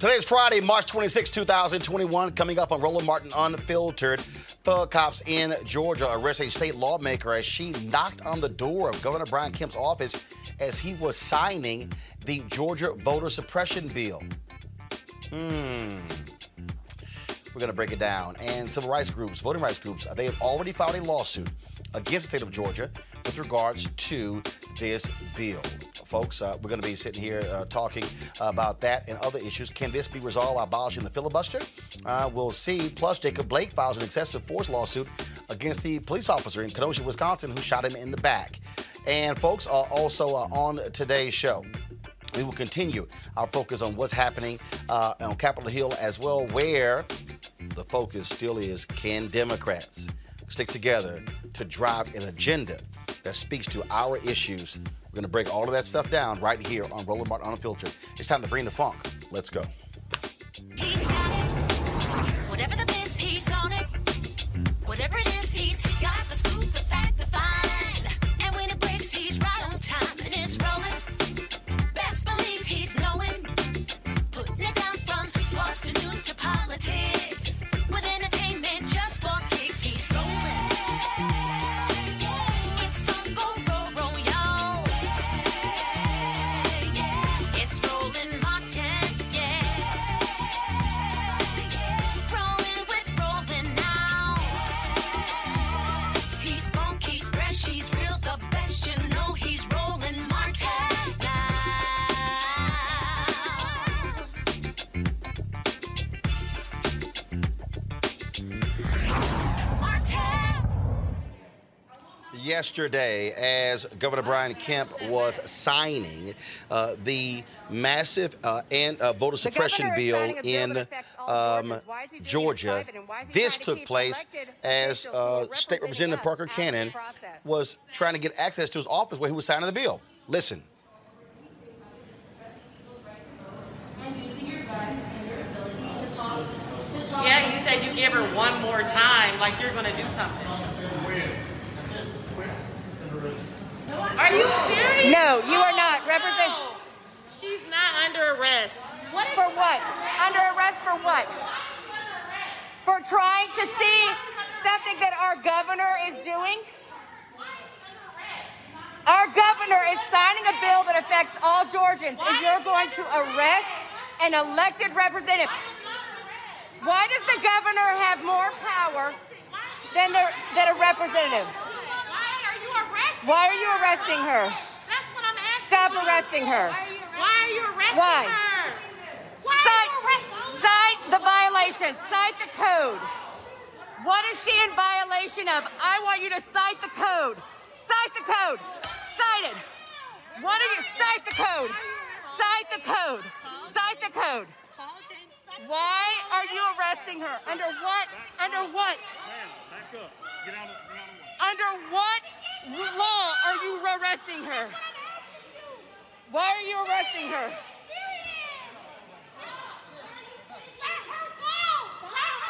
Today's Friday, March 26, 2021. Coming up on Roland Martin Unfiltered. Thug cops in Georgia arrest a state lawmaker as she knocked on the door of Governor Brian Kemp's office as he was signing the Georgia voter suppression bill. Hmm. We're going to break it down. And civil rights groups, voting rights groups, they have already filed a lawsuit against the state of Georgia with regards to this bill. Folks, uh, we're going to be sitting here uh, talking about that and other issues. Can this be resolved by abolishing the filibuster? Uh, we'll see. Plus, Jacob Blake files an excessive force lawsuit against the police officer in Kenosha, Wisconsin, who shot him in the back. And, folks, uh, also uh, on today's show, we will continue our focus on what's happening uh, on Capitol Hill as well, where the focus still is can Democrats stick together to drive an agenda that speaks to our issues? We're going to break all of that stuff down right here on Roland Martin Unfiltered. It's time to bring the funk. Let's go. Yesterday as Governor Brian Kemp was signing uh, the massive uh, and uh, voter suppression bill bill in that affects all um, Georgians. Why is he doing it in Georgia. private, and why is he This to took place as officials who are uh, State Representative Parker out of the Cannon was trying to get access to his office where he was signing the bill. Listen. Yeah, you said you give her one more time, like you're gonna do something. Are you serious? No, you are not. Oh, Represent- No. She's not under arrest. What For what? Under arrest for what? For trying to see something that our governor is doing? Our governor is signing a bill that affects all Georgians, and you're going to arrest an elected representative. Why does the governor have more power than, the, than a representative? Why are you arresting? Why are you arresting her? That's what I'm asking. Stop you. arresting her. Why are you arresting Why? her? Why are Cite, you arresting cite the violation. Cite the code. What is she in violation of? I want you to cite the code. Cite the code. Cite it. What are you? Cite the code. Cite the code. Cite the code. Why are you arresting her? Under what? Under what? Under what law are you arresting her? Why are you arresting her?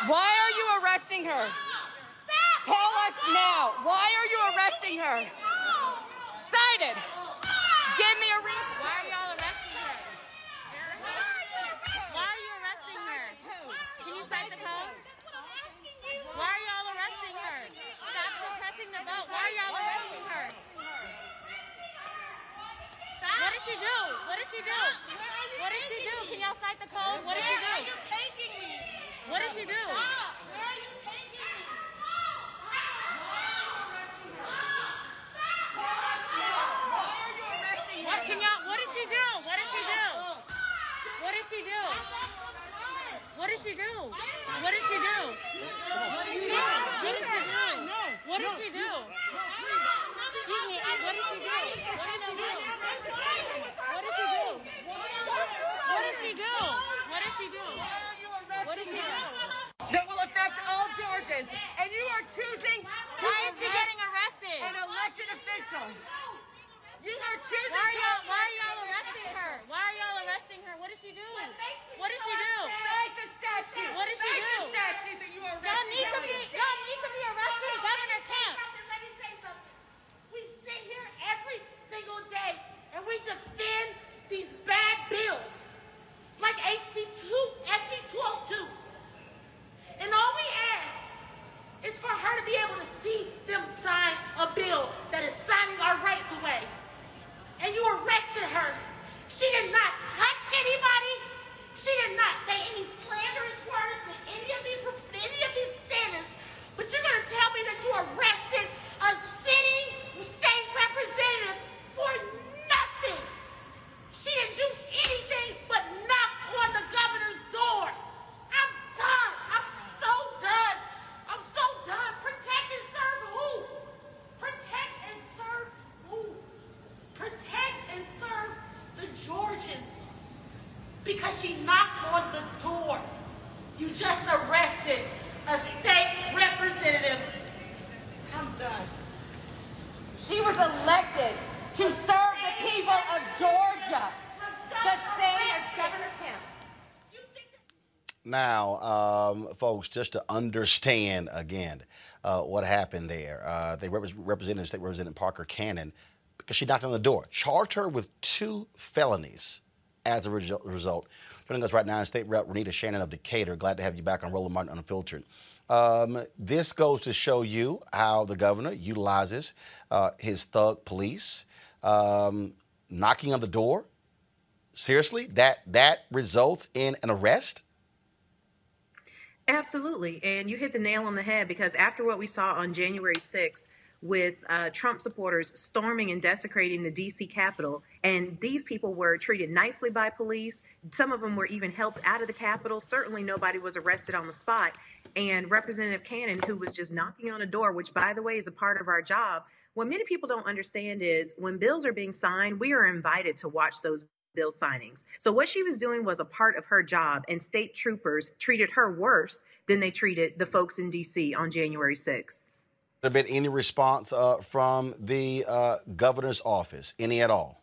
Why are you arresting her? Tell us now. Why are you arresting her? Cite it. Give me a reason. Why are y'all arresting her? Why are you arresting her? Can you cite the code? Why are y'all arresting her? Stop suppressing the vote. Why are y'all arresting her? What did she do? What did she do? What does she do? Can y'all cite the code? What does she do? Where are you taking me? What did she do? What can y'all? What did she do? What did she do? What did she do? What did she do? What did she do? What did she do? What did she do? What did she do? Excuse me. uh, What did she do? What did she do? What did she do? What did she do? What did she do? What did she do? That will affect all Georgians, and you are choosing Why is she getting arrested? An elected official. You are choosing Why are y'all, why are y'all arresting her? Why are y'all arresting her? What did she do? What did she do? Cite the statute. What did she Cite do? the statute that you are Y'all need to be y'all need to be arresting Governor Kemp. Let me say something. We sit here every single day and we defend these bad bills, like HB 2, SB 202. And all we asked is for her to be able to see them sign a bill that is signing our rights away. And you arrested her. She did not touch anybody. She did not say any slanderous words to any of these any of these standards. But you're gonna tell me that you arrested a sitting state representative for nothing. She didn't do anything but knock on the governor's door. I'm done. I'm so done. I'm so done. Protect and serve who? Protect? Protect and serve the Georgians. Because she knocked on the door. You just arrested a state representative. I'm done. She was elected to serve the people of Georgia, the same as Governor Kemp. Now, um, folks, just to understand again uh, what happened there, uh, they repres represented State Representative Park Cannon because she knocked on the door, charged her with two felonies as a resu- result. Joining us right now is State Rep Renitta Shannon of Decatur. Glad to have you back on Roland Martin Unfiltered. Um, this goes to show you how the governor utilizes uh, his thug police, um, knocking on the door. Seriously, that that results in an arrest. Absolutely. And you hit the nail on the head because after what we saw on January 6th with uh, Trump supporters storming and desecrating the DC Capitol, and these people were treated nicely by police. Some of them were even helped out of the Capitol. Certainly nobody was arrested on the spot. And Representative Cannon, who was just knocking on a door, which, by the way, is a part of our job, What many people don't understand is when bills are being signed, we are invited to watch those bill signings. So what she was doing was a part of her job, and state troopers treated her worse than they treated the folks in D.C. on January 6th. There been any response uh, from the uh, governor's office? Any at all?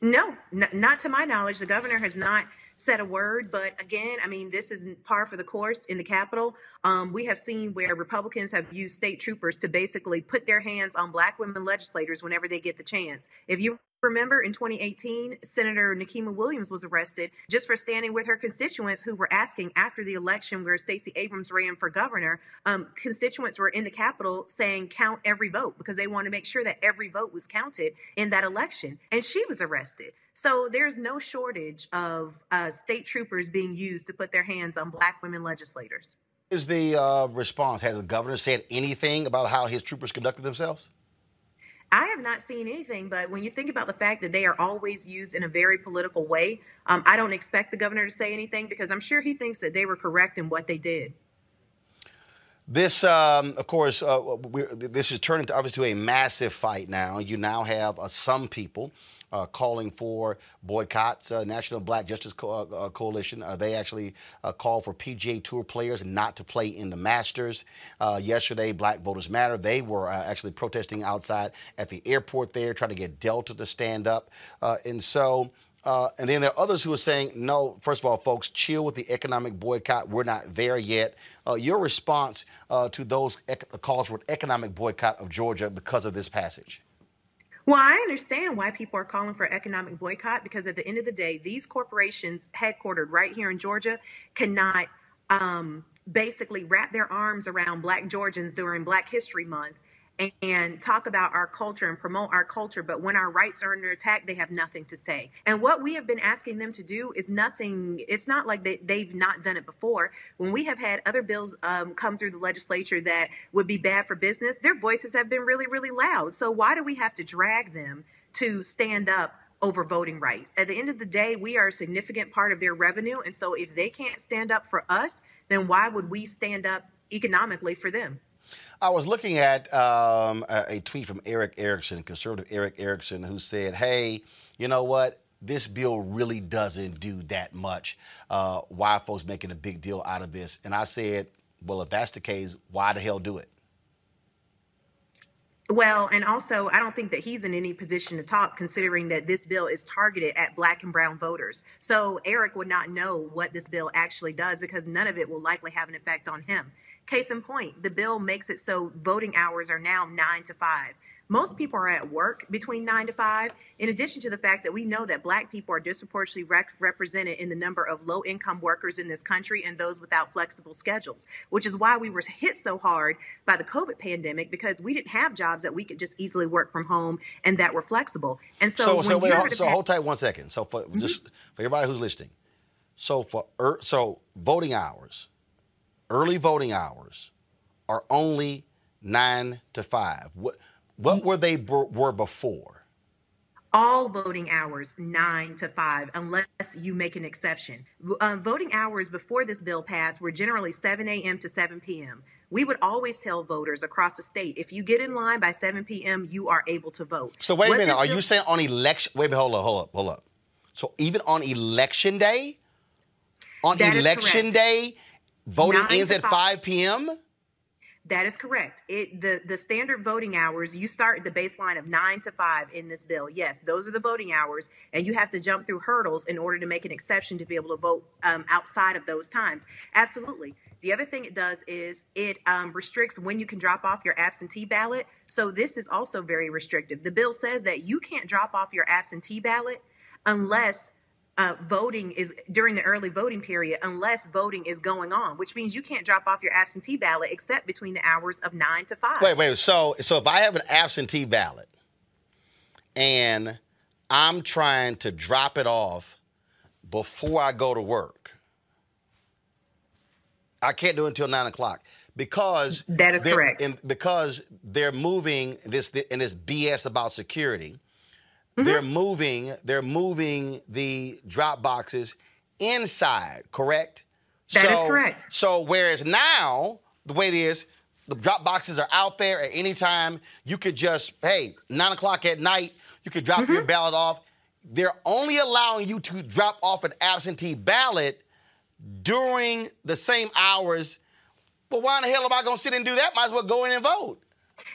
No, not to my knowledge. The governor has not said a word. But again, I mean, this is par for the course in the Capitol. Um, we have seen where Republicans have used state troopers to basically put their hands on black women legislators whenever they get the chance. If you remember in 2018, Senator Nikema Williams was arrested just for standing with her constituents who were asking after the election where Stacey Abrams ran for governor. Um, constituents were in the Capitol saying count every vote because they wanted to make sure that every vote was counted in that election. And she was arrested. So there's no shortage of uh, state troopers being used to put their hands on black women legislators. Is the uh, response? Has the governor said anything about how his troopers conducted themselves? I have not seen anything, but when you think about the fact that they are always used in a very political way, um, I don't expect the governor to say anything because I'm sure he thinks that they were correct in what they did. This, um, of course, uh, this is turning to obviously to a massive fight now. You now have uh, some people uh, calling for boycotts. Uh, National Black Justice Co- uh, uh, Coalition, uh, they actually called for PGA Tour players not to play in the Masters. Yesterday, Black Voters Matter, they were actually protesting outside at the airport there, trying to get Delta to stand up. And so, uh, and then there are others who are saying, no, first of all, folks, chill with the economic boycott. We're not there yet. Uh, your response uh, to those ec- calls for an economic boycott of Georgia because of this passage? Well, I understand why people are calling for economic boycott because at the end of the day, these corporations headquartered right here in Georgia cannot um, basically wrap their arms around Black Georgians during Black History Month and, talk about our culture and promote our culture. But when our rights are under attack, they have nothing to say. And what we have been asking them to do is nothing, it's not like they, they've not done it before. When we have had other bills um, come through the legislature that would be bad for business, their voices have been really, really loud. So why do we have to drag them to stand up? over voting rights. At the end of the day, we are a significant part of their revenue. And so if they can't stand up for us, then why would we stand up economically for them? I was looking at um, a, a tweet from Erick Erickson, conservative Erick Erickson, who said, hey, you know what? This bill really doesn't do that much. Uh, why folks making a big deal out of this? And I said, well, if that's the case, why the hell do it? Well, and also, I don't think that he's in any position to talk, considering that this bill is targeted at black and brown voters. So Erick would not know what this bill actually does because none of it will likely have an effect on him. Case in point, the bill makes it so voting hours are now nine to five. Most people are at work between nine to five, in addition to the fact that we know that black people are disproportionately rec- represented in the number of low income workers in this country and those without flexible schedules, which is why we were hit so hard by the COVID pandemic because we didn't have jobs that we could just easily work from home and that were flexible. And so, so, so, wait, hold, so hold tight one second. So for just for everybody who's listening, so for er, so voting hours, early voting hours are only nine to five. What what were they were before? all voting hours nine to five unless you make an exception um, voting hours before this bill passed were generally 7 a.m to 7 p.m we would always tell voters across the state if you get in line by 7 p.m you are able to vote So wait What a minute. Are bill- you saying on election? Wait a minute. Hold up. Hold up. Hold up. So even on election day, on That election day, voting ends at five. 5 p.m. That is correct. It the the standard voting hours. You start at the baseline of nine to five in this bill. Yes, those are the voting hours, and you have to jump through hurdles in order to make an exception to be able to vote um, outside of those times. Absolutely. The other thing it does is it um, restricts when you can drop off your absentee ballot. So this is also very restrictive. The bill says that you can't drop off your absentee ballot unless uh, voting is during the early voting period unless voting is going on, which means you can't drop off your absentee ballot except between the hours of nine to five. Wait, wait. So, so if I have an absentee ballot and I'm trying to drop it off before I go to work, I can't do it until nine o'clock because That is correct. And because they're moving this and this BS about security. Mm-hmm. They're moving. They're moving the drop boxes inside. Correct. That is So- correct. So whereas now the way it is, The drop boxes are out there at any time. You could just, hey, nine o'clock at night, you could drop your ballot off. They're only allowing you to drop off an absentee ballot during the same hours. But why in the hell am I going to sit and do that? Might as well go in and vote.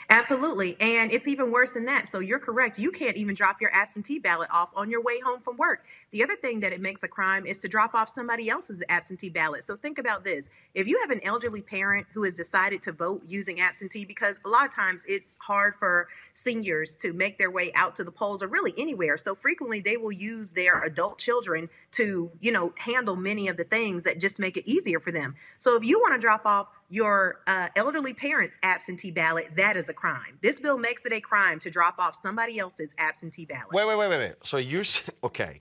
Absolutely. And it's even worse than that. So you're correct. You can't even drop your absentee ballot off on your way home from work. The other thing that it makes a crime is to drop off somebody else's absentee ballot. So think about this. If you have an elderly parent who has decided to vote using absentee, because a lot of times it's hard for seniors to make their way out to the polls or really anywhere. So frequently they will use their adult children to, you know, handle many of the things that just make it easier for them. So if you want to drop off your uh, elderly parent's absentee ballot, that is a crime. This bill makes it a crime to drop off somebody else's absentee ballot. Wait, wait, wait, wait, wait. So you're okay.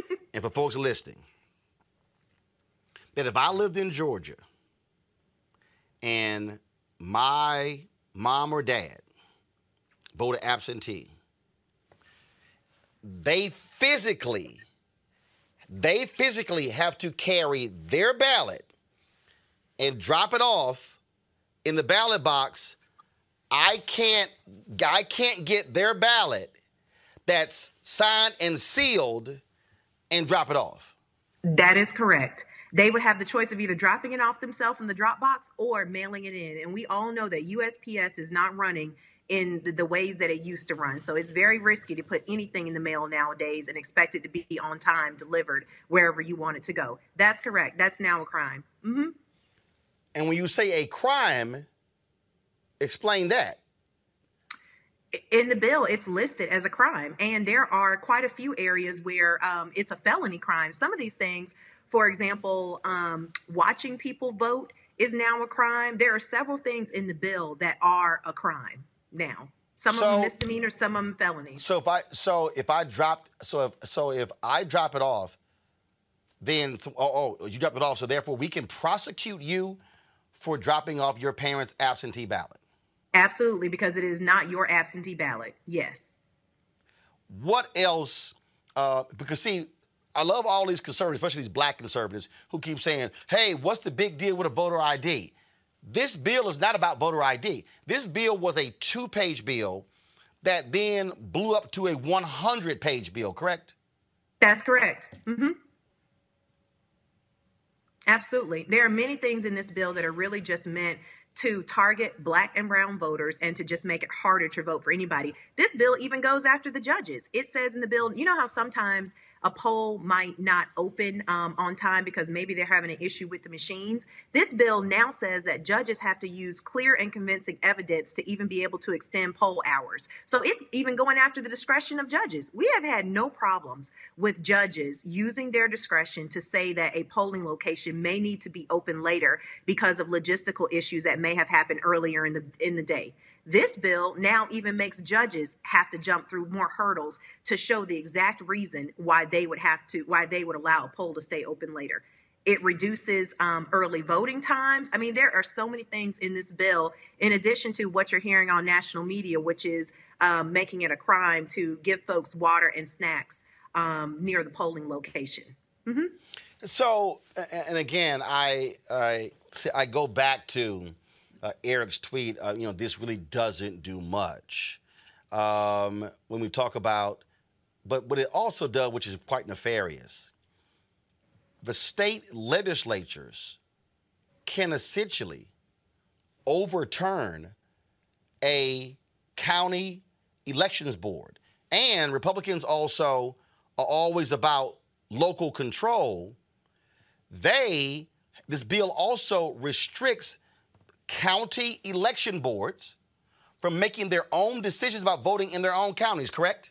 and for folks listening, that if I lived in Georgia and my mom or dad voted absentee, they physically, they physically have to carry their ballot and drop it off in the ballot box. I can't, I can't get their ballot that's signed and sealed and drop it off. That is correct. They would have the choice of either dropping it off themselves in the drop box or mailing it in. And we all know that USPS is not running in the, the ways that it used to run. So it's very risky to put anything in the mail nowadays and expect it to be on time delivered wherever you want it to go. That's correct. That's now a crime. hmm And when you say a crime, explain that. In the bill it's listed as a crime. And there are quite a few areas where um, it's a felony crime. Some of these things for example um, watching people vote is now a crime. There are several things in the bill that are a crime now. Some of them misdemeanor some of them felonies. So if I so if I dropped so if so if I drop it off, then oh, oh you drop it off, so therefore we can prosecute you for dropping off your parents' absentee ballot. Absolutely because it is not your absentee ballot yes What else? Uh, because see, I love all these conservatives, especially these black conservatives, who keep saying, "Hey, what's the big deal with a voter ID?" This bill is not about voter ID. This bill was a two-page bill that then blew up to a 100-page bill. Correct? That's correct. Mm-hmm. Absolutely. There are many things in this bill that are really just meant to target black and brown voters and to just make it harder to vote for anybody. This bill even goes after the judges. It says in the bill, you know how sometimes a poll might not open um, on time because maybe they're having an issue with the machines. This bill now says that judges have to use clear and convincing evidence to even be able to extend poll hours. So it's even going after the discretion of judges. We have had no problems with judges using their discretion to say that a polling location may need to be open later because of logistical issues that may have happened earlier in the in the day. This bill now even makes judges have to jump through more hurdles to show the exact reason why they would have to why they would allow a poll to stay open later. It reduces um, early voting times. I mean, there are so many things in this bill, in addition to what you're hearing on national media, which is um, making it a crime to give folks water and snacks um, near the polling location. hmm So, and again, I I I go back to uh, Erick's tweet. Uh, you know, this really doesn't do much um, when we talk about, but what it also does, which is quite nefarious. The state legislatures can essentially overturn a county elections board, and Republicans also are always about local control they this bill also restricts county election boards from making their own decisions about voting in their own counties correct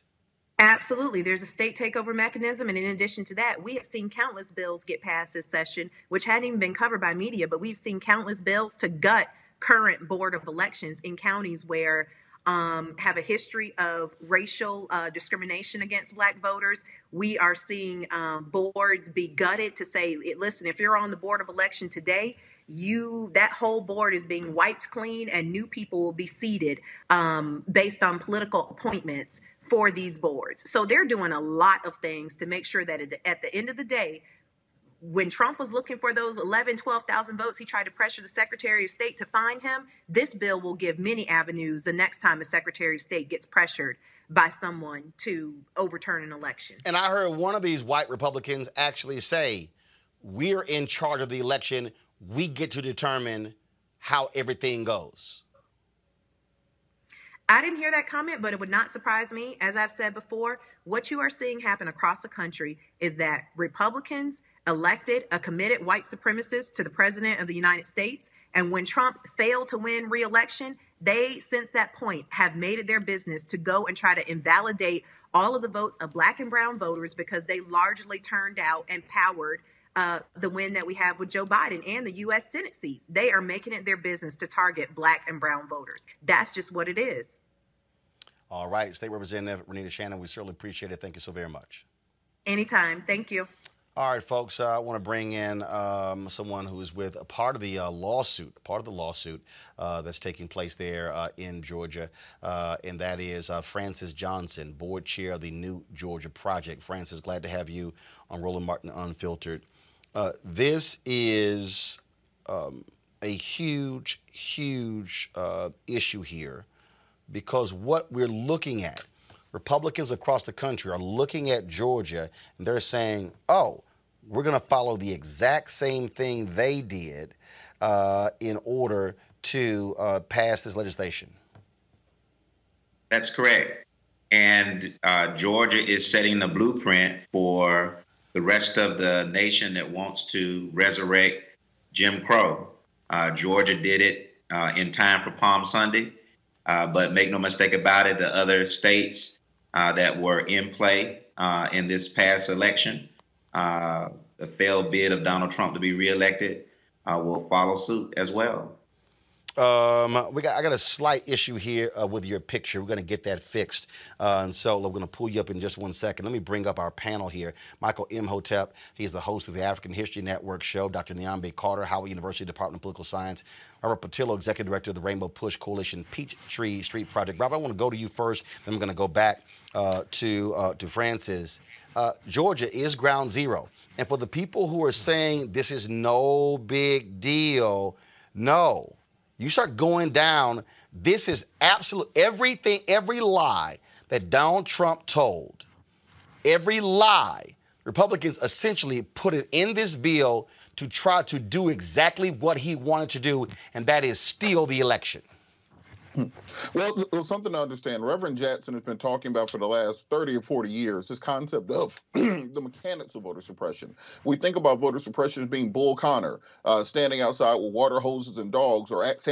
Absolutely. There's a state takeover mechanism. And in addition to that, we have seen countless bills get passed this session, which hadn't even been covered by media, but we've seen countless bills to gut current board of elections in counties where um, have a history of racial uh, discrimination against black voters. We are seeing um, boards be gutted to say, listen, if you're on the board of election today, you that whole board is being wiped clean and new people will be seated um, based on political appointments for these boards so they're doing a lot of things to make sure that at the, at the end of the day when Trump was looking for those 11, 12,000 votes, he tried to pressure the Secretary of State to find him. This bill will give many avenues the next time the Secretary of State gets pressured by someone to overturn an election. And I heard one of these white Republicans actually say, We're in charge of the election. We get to determine how everything goes. I didn't hear that comment, but it would not surprise me. As I've said before, what you are seeing happen across the country is that Republicans elected a committed white supremacist to the president of the United States. And when Trump failed to win re-election, they, since that point, have made it their business to go and try to invalidate all of the votes of black and brown voters because they largely turned out and powered uh, the win that we have with Joe Biden and the U.S. Senate seats. They are making it their business to target black and brown voters. That's just what it is. All right, State Representative Renitta Shannon, we certainly appreciate it. Thank you so very much. Anytime. Thank you. All right, folks. Uh, I want to bring in um, someone who is with a part of the uh, lawsuit, part of the lawsuit uh, that's taking place there uh, in Georgia, uh, and that is uh, Francis Johnson, board chair of the New Georgia Project. Francis, glad to have you on Roland Martin Unfiltered. This is um, a huge, huge issue here because what we're looking at, Republicans across the country are looking at Georgia and they're saying, oh, we're going to follow the exact same thing they did uh, in order to uh, pass this legislation. That's correct. And uh, Georgia is setting the blueprint for the rest of the nation that wants to resurrect Jim Crow. Uh, Georgia did it uh, in time for Palm Sunday. Uh, but make no mistake about it, the other states uh, that were in play uh, in this past election, uh, the failed bid of Donald Trump to be reelected, will follow suit as well. Um, we got I got a slight issue here uh, with your picture. We're going to get that fixed, uh, and so we're going to pull you up in just one second. Let me bring up our panel here. Michael Imhotep, he's the host of the African History Network show. Dr. Niambi Carter, Howard University Department of Political Science. Robert Patillo, Executive Director of the Rainbow Push Coalition Peachtree Street Project. Robert, I want to go to you first. Then I'm going to go back uh, to uh, to Francis. Uh, Georgia is ground zero, and for the people who are saying this is no big deal, no you start going down, this is absolute everything, every lie that Donald Trump told, every lie, Republicans essentially put it in this bill to try to do exactly what he wanted to do, and that is steal the election. Well, something to understand. Reverend Jackson has been talking about for the last 30 or 40 years this concept of the mechanics of voter suppression. We think about voter suppression as being Bull Connor, uh, standing outside with water hoses and dogs, or Axe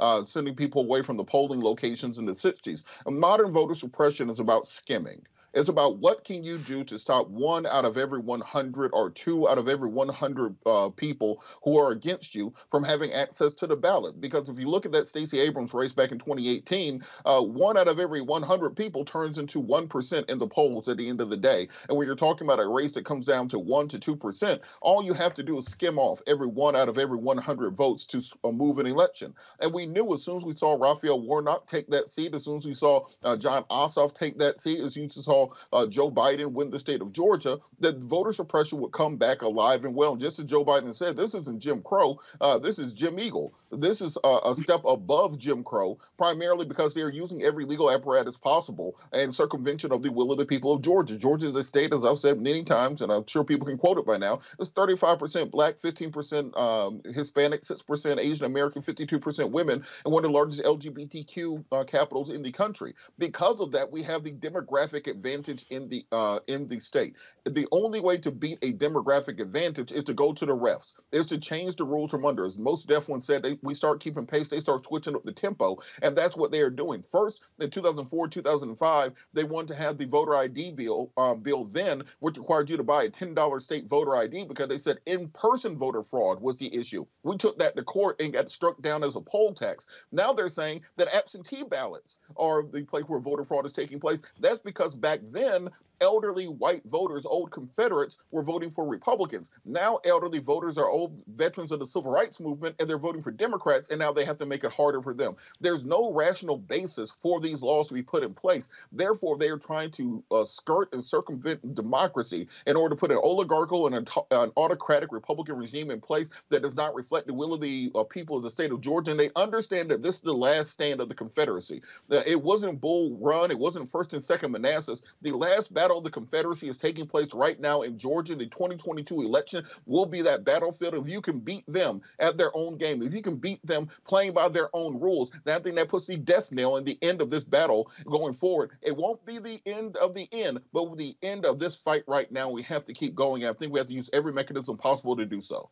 uh, sending people away from the polling locations in the 60s. And modern voter suppression is about skimming. It's about what can you do to stop one out of every 100 or two out of every 100 uh, people who are against you from having access to the ballot. Because if you look at that Stacey Abrams race back in 2018, uh, one out of every 100 people turns into 1% in the polls at the end of the day. And when you're talking about a race that comes down to 1% to 2%, all you have to do is skim off every one out of every 100 votes to uh, move an election. And we knew as soon as we saw Raphael Warnock take that seat, as soon as we saw uh, Jon Ossoff take that seat, as soon as we saw uh, Joe Biden win the state of Georgia, that voter suppression would come back alive and well. And just as Joe Biden said, this isn't Jim Crow. Uh, this is Jim Eagle. This is a, a step above Jim Crow, primarily because they're using every legal apparatus possible and circumvention of the will of the people of Georgia. Georgia is a state, as I've said many times, and I'm sure people can quote it by now, it's 35% black, 15% um, Hispanic, 6% Asian American, 52% women, and one of the largest LGBTQ uh, capitals in the country. Because of that, we have the demographic advantage in the uh, in the state. The only way to beat a demographic advantage is to go to the refs, is to change the rules from under. As Mos Def ones said, they, we start keeping pace, they start switching up the tempo, and that's what they are doing. First, in 2004, 2005, they wanted to have the voter ID bill um, bill then, which required you to buy a $10 state voter ID because they said in-person voter fraud was the issue. We took that to court and got struck down as a poll tax. Now they're saying that absentee ballots are the place where voter fraud is taking place. That's because back then elderly white voters, old Confederates, were voting for Republicans. Now, elderly voters are old veterans of the civil rights movement and they're voting for Democrats, and now they have to make it harder for them. There's no rational basis for these laws to be put in place. Therefore, they are trying to uh, skirt and circumvent democracy in order to put an oligarchical and an autocratic Republican regime in place that does not reflect the will of the uh, people of the state of Georgia. And they understand that this is the last stand of the Confederacy. It wasn't Bull Run, it wasn't First and Second Manassas. The last battle of the Confederacy is taking place right now in Georgia. The 2022 election will be that battlefield. If you can beat them at their own game, if you can beat them playing by their own rules, then I think that puts the death nail in the end of this battle going forward. It won't be the end of the end, but the end of this fight right now, we have to keep going. I think we have to use every mechanism possible to do so.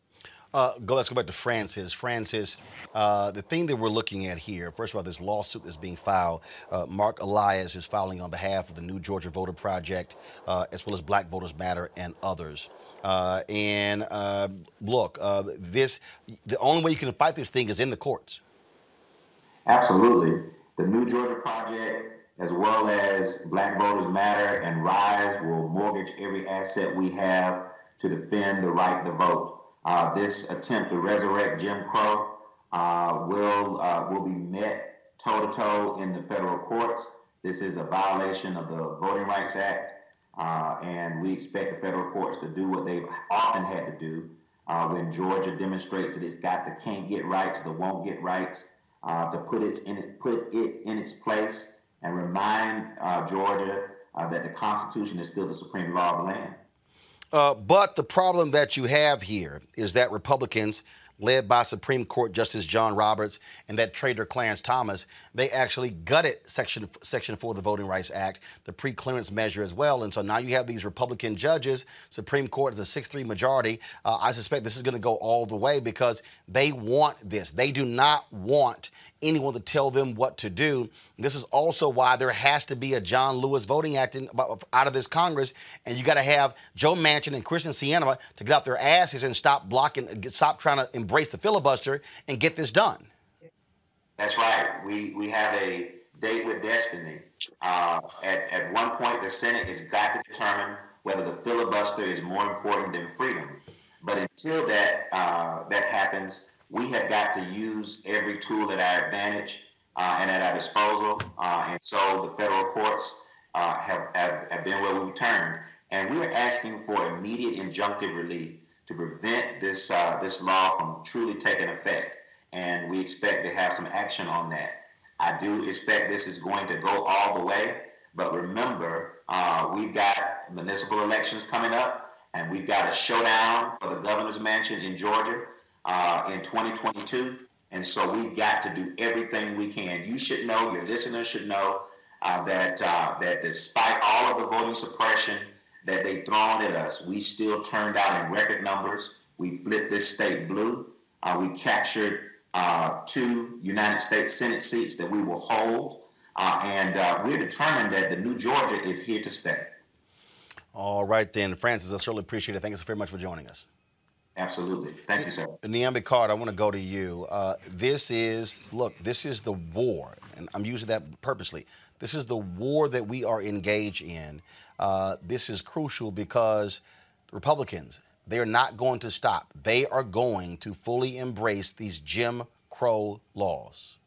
Uh, go, let's go back to Francis. Francis, uh, the thing that we're looking at here, first of all, this lawsuit that's being filed, uh, Marc Elias is filing on behalf of the New Georgia Voter Project, uh, as well as Black Voters Matter and others. Uh, and uh, look, this the only way you can fight this thing is in the courts. Absolutely. The New Georgia Project, as well as Black Voters Matter and RISE, will mortgage every asset we have to defend the right to vote. Uh, this attempt to resurrect Jim Crow uh, will uh, will be met toe to toe in the federal courts. This is a violation of the Voting Rights Act, uh, and we expect the federal courts to do what they've often had to do uh, when Georgia demonstrates that it's got the can't get rights, the won't get rights, uh, to put it in it, put it in its place and remind Georgia that the Constitution is still the supreme law of the land. Uh, but the problem that you have here is that Republicans, led by Supreme Court Justice John Roberts and that traitor Clarence Thomas, they actually gutted Section Section 4 of the Voting Rights Act, the pre-clearance measure as well. And so now you have these Republican judges. Supreme Court is a 6-3 majority. Uh, I suspect this is going to go all the way because they want this. They do not want anyone to tell them what to do. This is also why there has to be a John Lewis Voting Act in, out of this Congress, and you got to have Joe Manchin and Kyrsten Sinema to get out their asses and stop blocking, stop trying to embrace the filibuster and get this done. That's right. We we have a date with destiny. Uh, at at one point, the Senate has got to determine whether the filibuster is more important than freedom. But until that uh, that happens, we have got to use every tool at our advantage uh, and at our disposal. Uh, and so the federal courts uh, have, have, have, been where we turned. And we're asking for immediate injunctive relief to prevent this, uh, this law from truly taking effect. And we expect to have some action on that. I do expect this is going to go all the way. But remember, uh, we've got municipal elections coming up, and we've got a showdown for the governor's mansion in Georgia uh, in 2022. And so we've got to do everything we can. You should know, your listeners should know uh, that uh, that despite all of the voting suppression that they thrown at us, we still turned out in record numbers. We flipped this state blue. Uh, we captured uh, two United States Senate seats that we will hold. Uh, and we're determined that the new Georgia is here to stay. All right, then. Francis, I certainly appreciate it. Thank you so very much for joining us. Absolutely. Thank you, sir. Niambi Card, I want to go to you. Uh, this is, look, this is the war, and I'm using that purposely. This is the war that we are engaged in. Uh, this is crucial because Republicans, they are not going to stop. They are going to fully embrace these Jim Crow laws.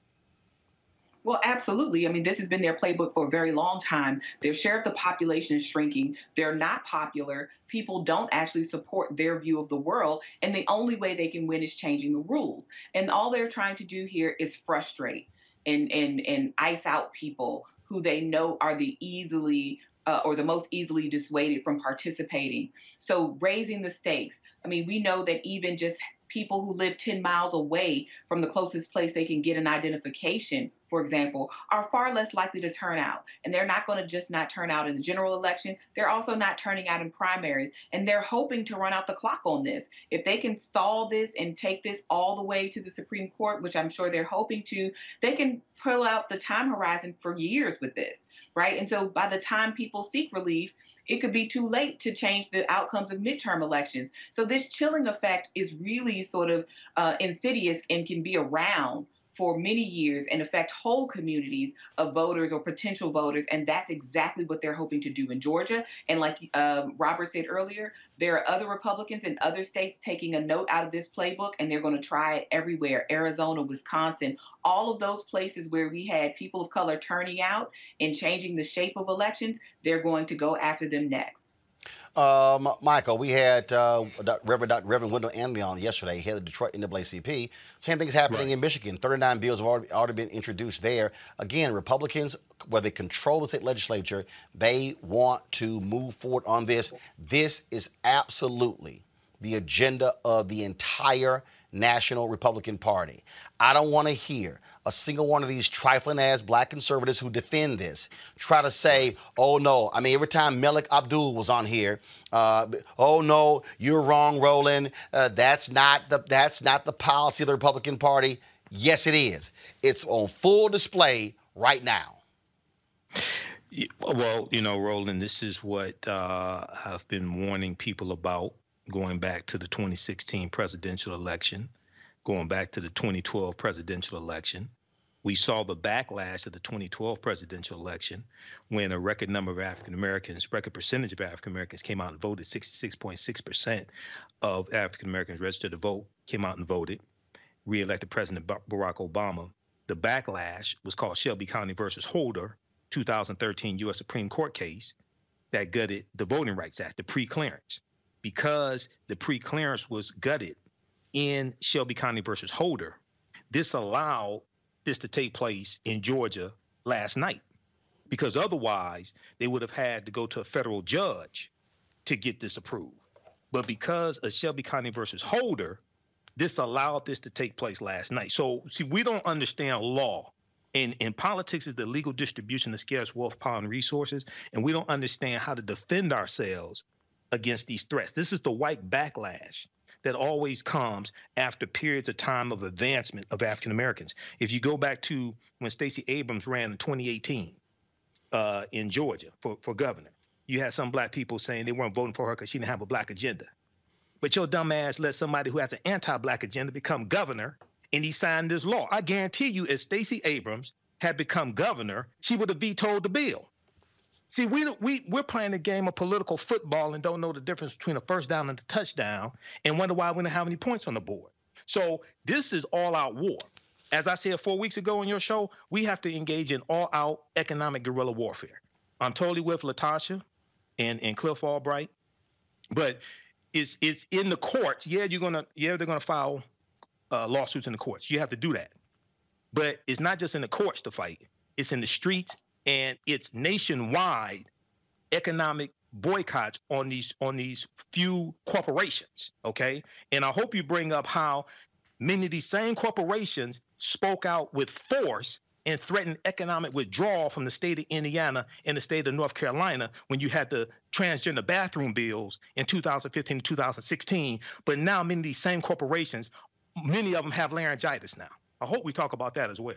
Well, absolutely. I mean, this has been their playbook for a very long time. Their share of the population is shrinking. They're not popular. People don't actually support their view of the world. And the only way they can win is changing the rules. And all they're trying to do here is frustrate and, and, and ice out people who they know are the easily uh, or the most easily dissuaded from participating. So raising the stakes. I mean, we know that even just people who live 10 miles away from the closest place they can get an identification, for example, are far less likely to turn out. And they're not going to just not turn out in the general election, they're also not turning out in primaries. And they're hoping to run out the clock on this. If they can stall this and take this all the way to the Supreme Court, which I'm sure they're hoping to, they can pull out the time horizon for years with this right? And so by the time people seek relief, it could be too late to change the outcomes of midterm elections. So this chilling effect is really sort of uh, insidious and can be around for many years and affect whole communities of voters or potential voters. And that's exactly what they're hoping to do in Georgia. And like um, Robert said earlier, there are other Republicans in other states taking a note out of this playbook, and they're going to try it everywhere Arizona, Wisconsin, all of those places where we had people of color turning out and changing the shape of elections, they're going to go after them next. Um, Michael, we had uh, Reverend Dr. Reverend Wendell Anthony on yesterday, head of Detroit NAACP. Same thing's happening Right. in Michigan. 39 bills have already, already been introduced there. Again, Republicans, where they control the state legislature, they want to move forward on this. This is absolutely the agenda of the entire National Republican Party. I don't want to hear a single one of these trifling ass black conservatives who defend this try to say, oh no. I mean, every time Melik Abdul was on here, uh, oh no, you're wrong, Roland. Uh, that's not the that's not the policy of the Republican Party. Yes, it is. It's on full display right now. Well, you know, Roland, this is what uh, I've been warning people about going back to the 2016 presidential election, going back to the 2012 presidential election. We saw the backlash of the 2012 presidential election when a record number of African Americans, record percentage of African Americans came out and voted. 66.6% of African Americans registered to vote came out and voted, re-elected President Barack Obama. The backlash was called Shelby County versus Holder, 2013 U.S. Supreme Court case that gutted the Voting Rights Act, the pre-clearance, because the pre-clearance was gutted in Shelby County versus Holder. This allowed this to take place in Georgia last night, because otherwise they would have had to go to a federal judge to get this approved. But because of Shelby County versus Holder, this allowed this to take place last night. So, see, we don't understand law. And, and politics is the legal distribution of scarce wealth, power, and resources. And we don't understand how to defend ourselves against these threats. This is the white backlash that always comes after periods of time of advancement of African Americans. If you go back to when Stacey Abrams ran in 2018 uh, in Georgia for, for governor, you had some black people saying they weren't voting for her because she didn't have a black agenda. But your dumb ass let somebody who has an anti-black agenda become governor, and he signed this law. I guarantee you, if Stacey Abrams had become governor, she would have vetoed the bill. See, we we we're playing a game of political football and don't know the difference between a first down and a touchdown, and wonder why we don't have any points on the board. So this is all-out war. As I said four weeks ago on your show, we have to engage in all-out economic guerrilla warfare. I'm totally with LaTosha and and Cliff Albright, but it's it's in the courts. Yeah, you're gonna yeah they're gonna file uh, lawsuits in the courts. You have to do that, but it's not just in the courts to fight. It's in the streets and it's nationwide economic boycotts on these on these few corporations. Okay, and I hope you bring up how many of these same corporations spoke out with force and threatened economic withdrawal from the state of Indiana and the state of North Carolina when you had the transgender bathroom bills in 2015 and 2016. But now many of these same corporations, many of them have laryngitis now. I hope we talk about that as well.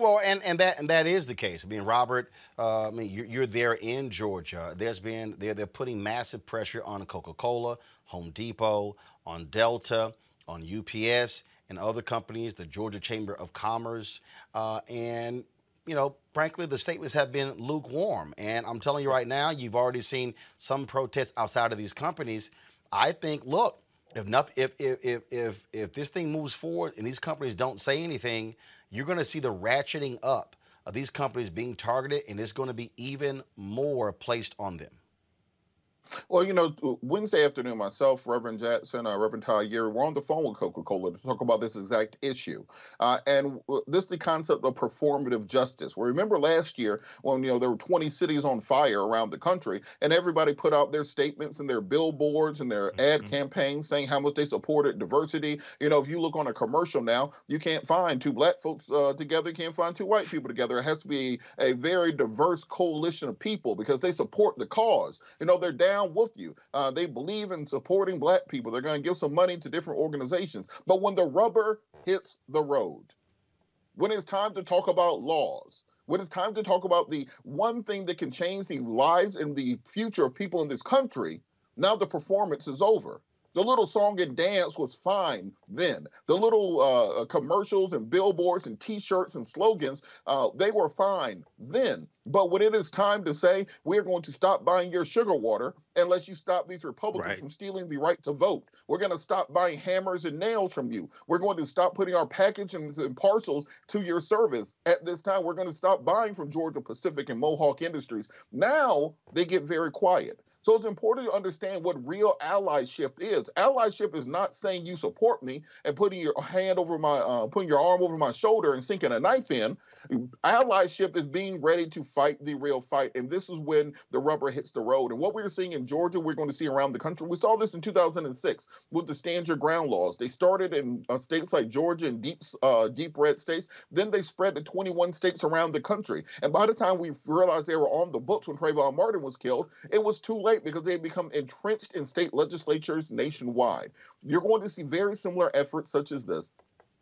Well, and, and that and that is the case. I mean, Robert, uh, I mean, you're, you're there in Georgia. There's been they're they're putting massive pressure on Coca-Cola, Home Depot, on Delta, on UPS, and other companies. The Georgia Chamber of Commerce, uh, and you know, frankly, the statements have been lukewarm. And I'm telling you right now, you've already seen some protests outside of these companies. I think, look, if if if if if, if this thing moves forward and these companies don't say anything, you're going to see the ratcheting up of these companies being targeted, and it's going to be even more placed on them. Well, you know, Wednesday afternoon, myself, Reverend Jackson, uh, Reverend Todd Yeary, we're on the phone with Coca Cola to talk about this exact issue. Uh, and this is the concept of performative justice. Well, remember last year when, you know, there were 20 cities on fire around the country and everybody put out their statements and their billboards and their ad campaigns saying how much they supported diversity. You know, if you look on a commercial now, you can't find two black folks uh, together, you can't find two white people together. It has to be a very diverse coalition of people because they support the cause. You know, they're down with you. Uh, they believe in supporting black people. They're going to give some money to different organizations. But when the rubber hits the road, when it's time to talk about laws, when it's time to talk about the one thing that can change the lives and the future of people in this country, now the performance is over. The little song and dance was fine then. The little uh, commercials and billboards and T-shirts and slogans, uh, they were fine then. But when it is time to say we're going to stop buying your sugar water unless you stop these Republicans Right. from stealing the right to vote, we're going to stop buying hammers and nails from you. We're going to stop putting our packages and parcels to your service. At this time, we're going to stop buying from Georgia Pacific and Mohawk Industries. Now they get very quiet. So it's important to understand what real allyship is. Allyship is not saying you support me and putting your hand over my, uh, putting your arm over my shoulder and sinking a knife in. Allyship is being ready to fight the real fight, and this is when the rubber hits the road. And what we're seeing in Georgia, we're going to see around the country. We saw this in 2006 with the Stand Your Ground laws. They started in uh, states like Georgia and deep, uh, deep red states. Then they spread to 21 states around the country. And by the time we realized they were on the books when Trayvon Martin was killed, it was too late because they had become entrenched in state legislatures nationwide. You're going to see very similar efforts such as this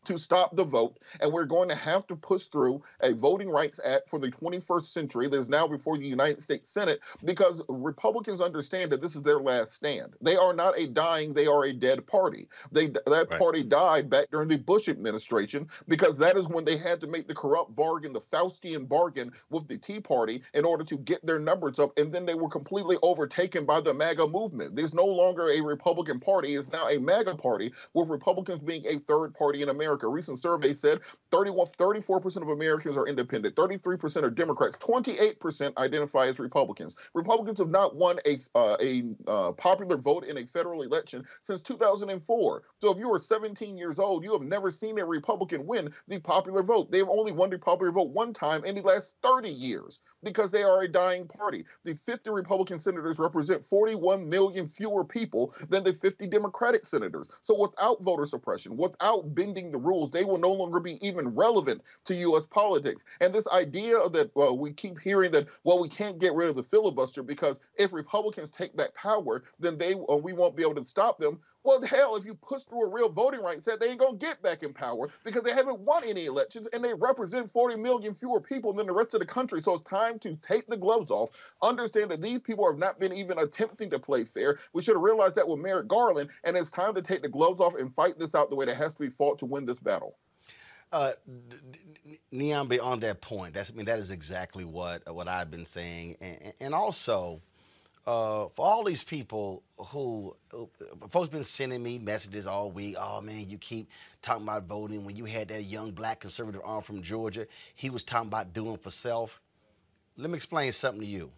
to stop the vote, and we're going to have to push through a Voting Rights Act for the 21st century that is now before the United States Senate because Republicans understand that this is their last stand. They are not a dying, they are a dead party. They that Right. party died back during the Bush administration because that is when they had to make the corrupt bargain, the Faustian bargain with the Tea Party in order to get their numbers up, and then they were completely overtaken by the MAGA movement. There's no longer a Republican Party; it's now a MAGA party, with Republicans being a third party in America. A recent survey said 31, 34% of Americans are independent, 33% are Democrats, 28% identify as Republicans. Republicans have not won a uh, a uh, popular vote in a federal election since 2004. So if you are 17 years old, you have never seen a Republican win the popular vote. They have only won the popular vote one time in the last 30 years because they are a dying party. The 50 Republican senators represent 41 million fewer people than the 50 Democratic senators. So without voter suppression, without bending the rules, they will no longer be even relevant to U.S. politics. And this idea that we keep hearing that, well, we can't get rid of the filibuster because if Republicans take back power, then they uh, we won't be able to stop them. Well, hell, if you push through a real voting rights act, they ain't gonna get back in power because they haven't won any elections and they represent 40 million fewer people than the rest of the country. So it's time to take the gloves off, understand that these people have not been even attempting to play fair. We should have realized that with Merrick Garland, and it's time to take the gloves off and fight this out the way that has to be fought to win this battle. Uh, d- d- Niambi, on that point, that's I mean that is exactly what what I've been saying, and, and also uh, for all these people who who- folks been sending me messages all week. Oh man, you keep talking about voting. When you had that young black conservative arm from Georgia, he was talking about doing for self. Let me explain something to you.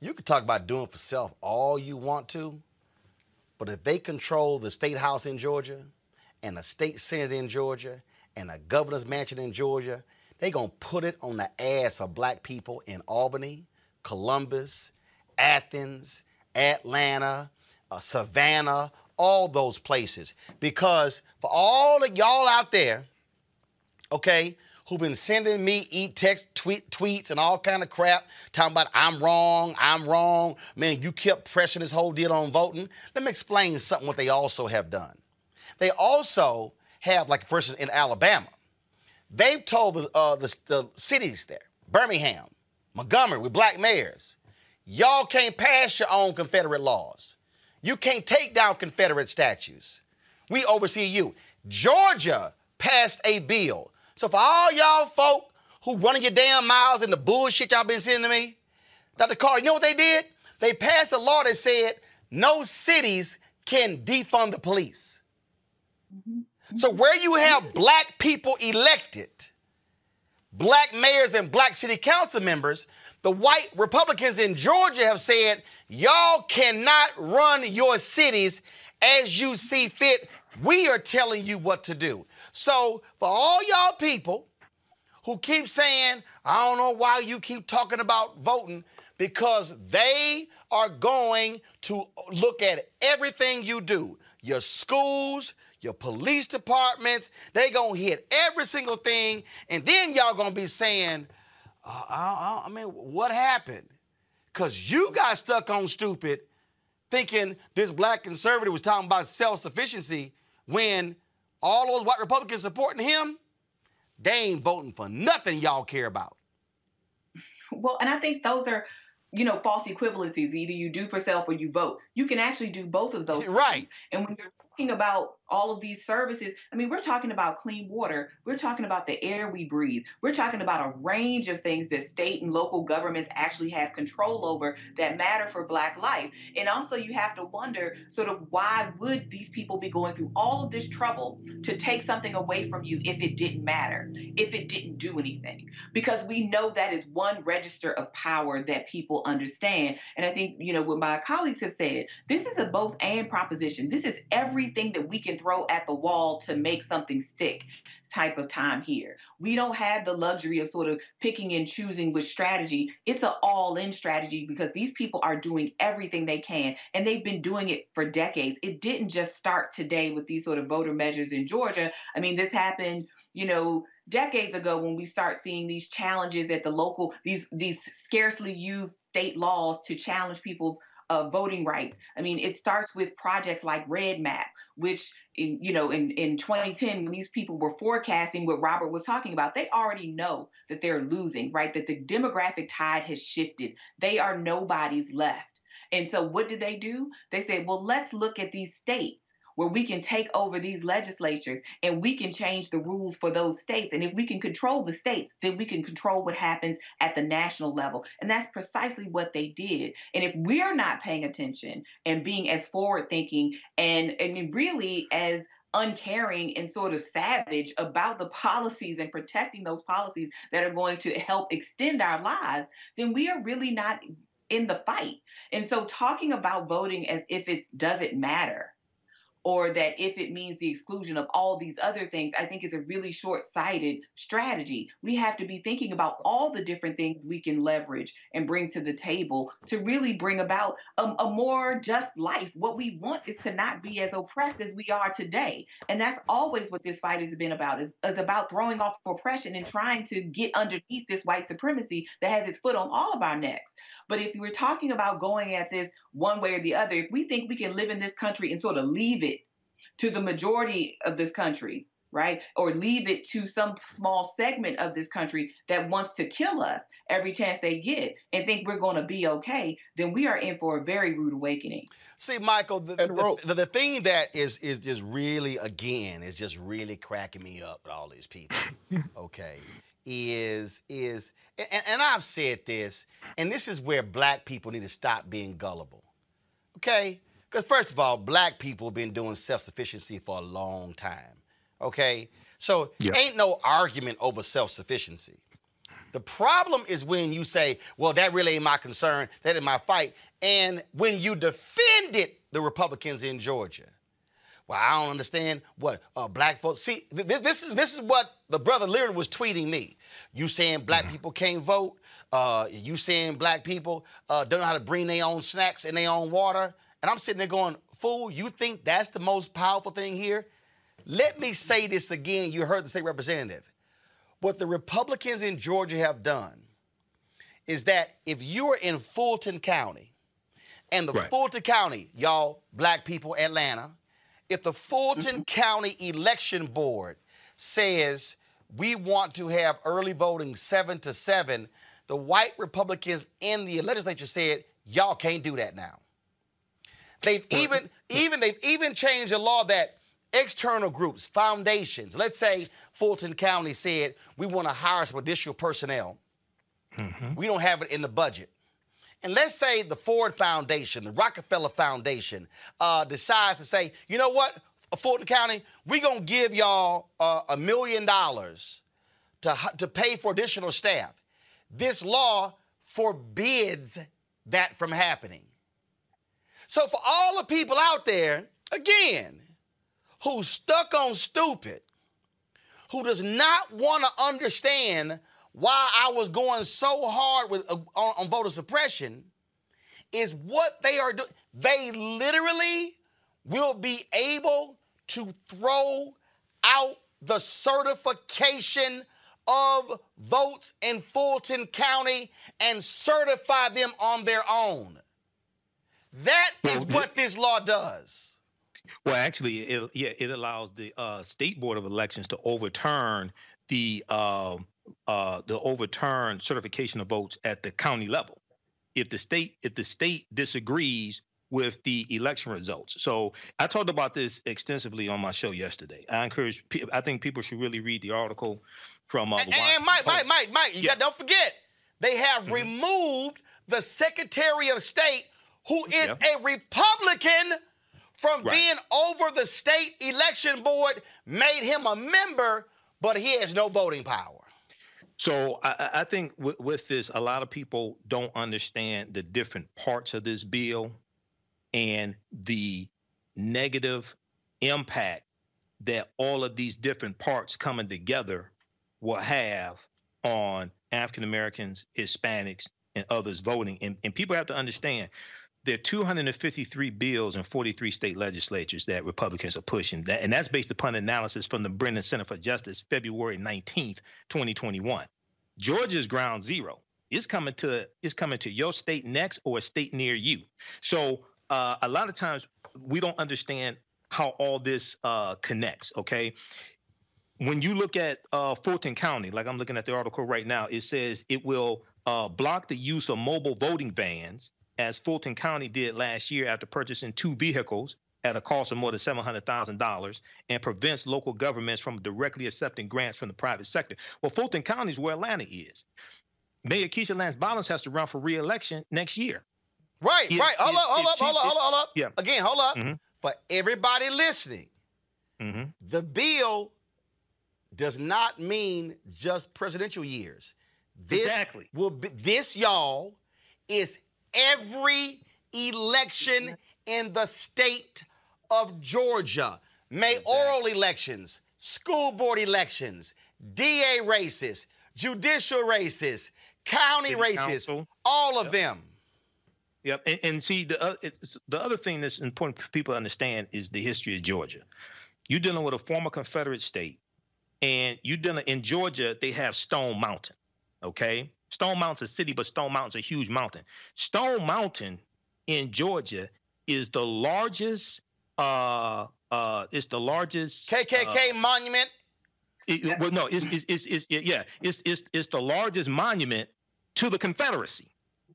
You can talk about doing for self all you want to, but if they control the state house in Georgia and a state senate in Georgia and a governor's mansion in Georgia, they to put it on the ass of black people in Albany, Columbus, Athens, Atlanta, uh, Savannah, all those places. Because for all of y'all out there, okay, who've been sending me e text, tweet, tweets, and all kind of crap, talking about I'm wrong, I'm wrong. Man, you kept pressing this whole deal on voting. Let me explain something what they also have done. They also have, like, for instance, in Alabama, they've told the, uh, the, the cities there, Birmingham, Montgomery, with black mayors, y'all can't pass your own Confederate laws. You can't take down Confederate statues. We oversee you. Georgia passed a bill. So for all y'all folk who running your damn miles in the bullshit y'all been sending to me, Dr. Carr, you know what they did? They passed a law that said no cities can defund the police. Mm-hmm. So where you have black people elected, black mayors and black city council members, the white Republicans in Georgia have said, y'all cannot run your cities as you see fit. We are telling you what to do. So for all y'all people who keep saying, I don't know why you keep talking about voting, because they are going to look at everything you do your schools, your police departments. They gonna hit every single thing, and then y'all gonna be saying, Uh, I, I- I mean, what happened? Because you got stuck on stupid thinking this black conservative was talking about self sufficiency when all those white Republicans supporting him, they ain't voting for nothing y'all care about. Well, and I think those are you know, false equivalencies. Either you do for self or you vote. You can actually do both of those. Right. things. And when you're talking about all of these services, I mean, we're talking about clean water. We're talking about the air we breathe. We're talking about a range of things that state and local governments actually have control over that matter for Black life. And also, you have to wonder sort of why would these people be going through all of this trouble to take something away from you if it didn't matter, if it didn't do anything? Because we know that is one register of power that people understand. And I think, you know, what my colleagues have said, this is a both and proposition. This is everything that we can throw at the wall to make something stick type of time here. We don't have the luxury of sort of picking and choosing with strategy. It's an all in strategy because these people are doing everything they can and they've been doing it for decades. It didn't just start today with these sort of voter measures in Georgia. I mean, this happened, you know, decades ago when we start seeing these challenges at the local these these scarcely used state laws to challenge people's uh, voting rights. I mean, it starts with projects like REDMAP, which, in, you know, in, in 2010, when these people were forecasting what Robert was talking about, they already know that they're losing, right? That the demographic tide has shifted. They are nobody's left. And so what did they do? They said, well, let's look at these states where we can take over these legislatures and we can change the rules for those states. And if we can control the states, then we can control what happens at the national level. And that's precisely what they did. And if we're not paying attention and being as forward thinking and, and really as uncaring and sort of savage about the policies and protecting those policies that are going to help extend our lives, then we are really not in the fight. And so talking about voting as if it doesn't matter or that if it means the exclusion of all these other things, I think is a really short sighted strategy. We have to be thinking about all the different things we can leverage and bring to the table to really bring about a, a, more just life. What we want is to not be as oppressed as we are today. And that's always what this fight has been about, is, is about throwing off oppression and trying to get underneath this white supremacy that has its foot on all of our necks. But if we're talking about going at this one way or the other, if we think we can live in this country and sort of leave it to the majority of this country, right? Or leave it to some small segment of this country that wants to kill us every chance they get and think we're going to be okay, then we are in for a very rude awakening. See, Michael, the, the, the, the thing that is is just really again is just really cracking me up with all these people. okay, is is and, and I've said this, and this is where black people need to stop being gullible. Okay? Because first of all, black people have been doing self-sufficiency for a long time. Okay? So Yeah. ain't no argument over self-sufficiency. The problem is when you say, well, that really ain't my concern, that ain't my fight. And when you defended the Republicans in Georgia. Well, I don't understand what uh, black folks see. Th- th- this is this is what the brother literally was tweeting me. You saying black people can't vote? Uh, you saying black people uh, don't know how to bring their own snacks and their own water? And I'm sitting there going, fool, you think that's the most powerful thing here? Let me say this again. You heard the state representative. What the Republicans in Georgia have done is that if you are in Fulton County, and the Fulton County, y'all, black people, Atlanta, if the Fulton mm-hmm. County Election Board says we want to have early voting seven to seven, the white Republicans in the legislature said, y'all can't do that now. They've even even they've even changed the law that external groups, foundations, let's say Fulton County said we want to hire some additional personnel. We don't have it in the budget. And let's say the Ford Foundation, the Rockefeller Foundation, uh, decides to say, you know what, Fulton County, we're going to give y'all uh, a million dollars to, to pay for additional staff. This law forbids that from happening. So for all the people out there, again, who's stuck on stupid, who does not want to understand why I was going so hard with uh, on, on voter suppression, is what they are doing. They literally will be able to throw out the certification of votes in Fulton County and certify them on their own. That is what this law does. Well, actually, it, yeah, it allows the uh, state board of elections to overturn the uh, uh, the overturn certification of votes at the county level. if the state if the state disagrees with the election results. So I talked about this extensively on my show yesterday. I encourage I think people should really read the article from uh, And, and Mike, Mike, Mike, Mike, you got don't forget, they have Mm-hmm. removed the Secretary of State, who is a Republican, from Right. being over the state election board, made him a member, but he has no voting power. So I, I- I think with, with this, a lot of people don't understand the different parts of this bill and the negative impact that all of these different parts coming together will have on African Americans, Hispanics, and others voting. And, and people have to understand there are 253 bills in 43 state legislatures that Republicans are pushing. That, and that's based upon analysis from the Brennan Center for Justice, February 19th, 2021. Georgia's ground zero. It's coming to it's coming to your state next or a state near you. So uh, a lot of times we don't understand how all this uh, connects. Okay, when you look at uh, Fulton County, like I'm looking at the article right now, it says it will uh, block the use of mobile voting vans, as Fulton County did last year after purchasing two vehicles at a cost of more than $700,000 and prevents local governments from directly accepting grants from the private sector. Well, Fulton County is where Atlanta is. Mayor Keisha Lance Bottoms has to run for re-election next year. Right, If- right. Hold if- up, hold up, she- hold up, hold up, hold up. Yeah. Again, hold up. Mhm. For everybody listening, Mm-hmm. the bill does not mean just presidential years. This Exactly. will be this, y'all, is every election in the state of Georgia. Mayoral elections, school board elections, DA races, judicial races, county City races, council. all of them. Yep, and, and see the uh, the other thing that's important for people to understand is the history of Georgia. You're dealing with a former Confederate state, and you're dealing in Georgia. They have Stone Mountain, okay? Stone Mountain's a city, but Stone Mountain's a huge mountain. Stone Mountain in Georgia is the largest. Uh, uh, it's the largest KKK monument. it- well, no, it's, it's, it's, it's yeah, it's, it's, it's the largest monument to the Confederacy.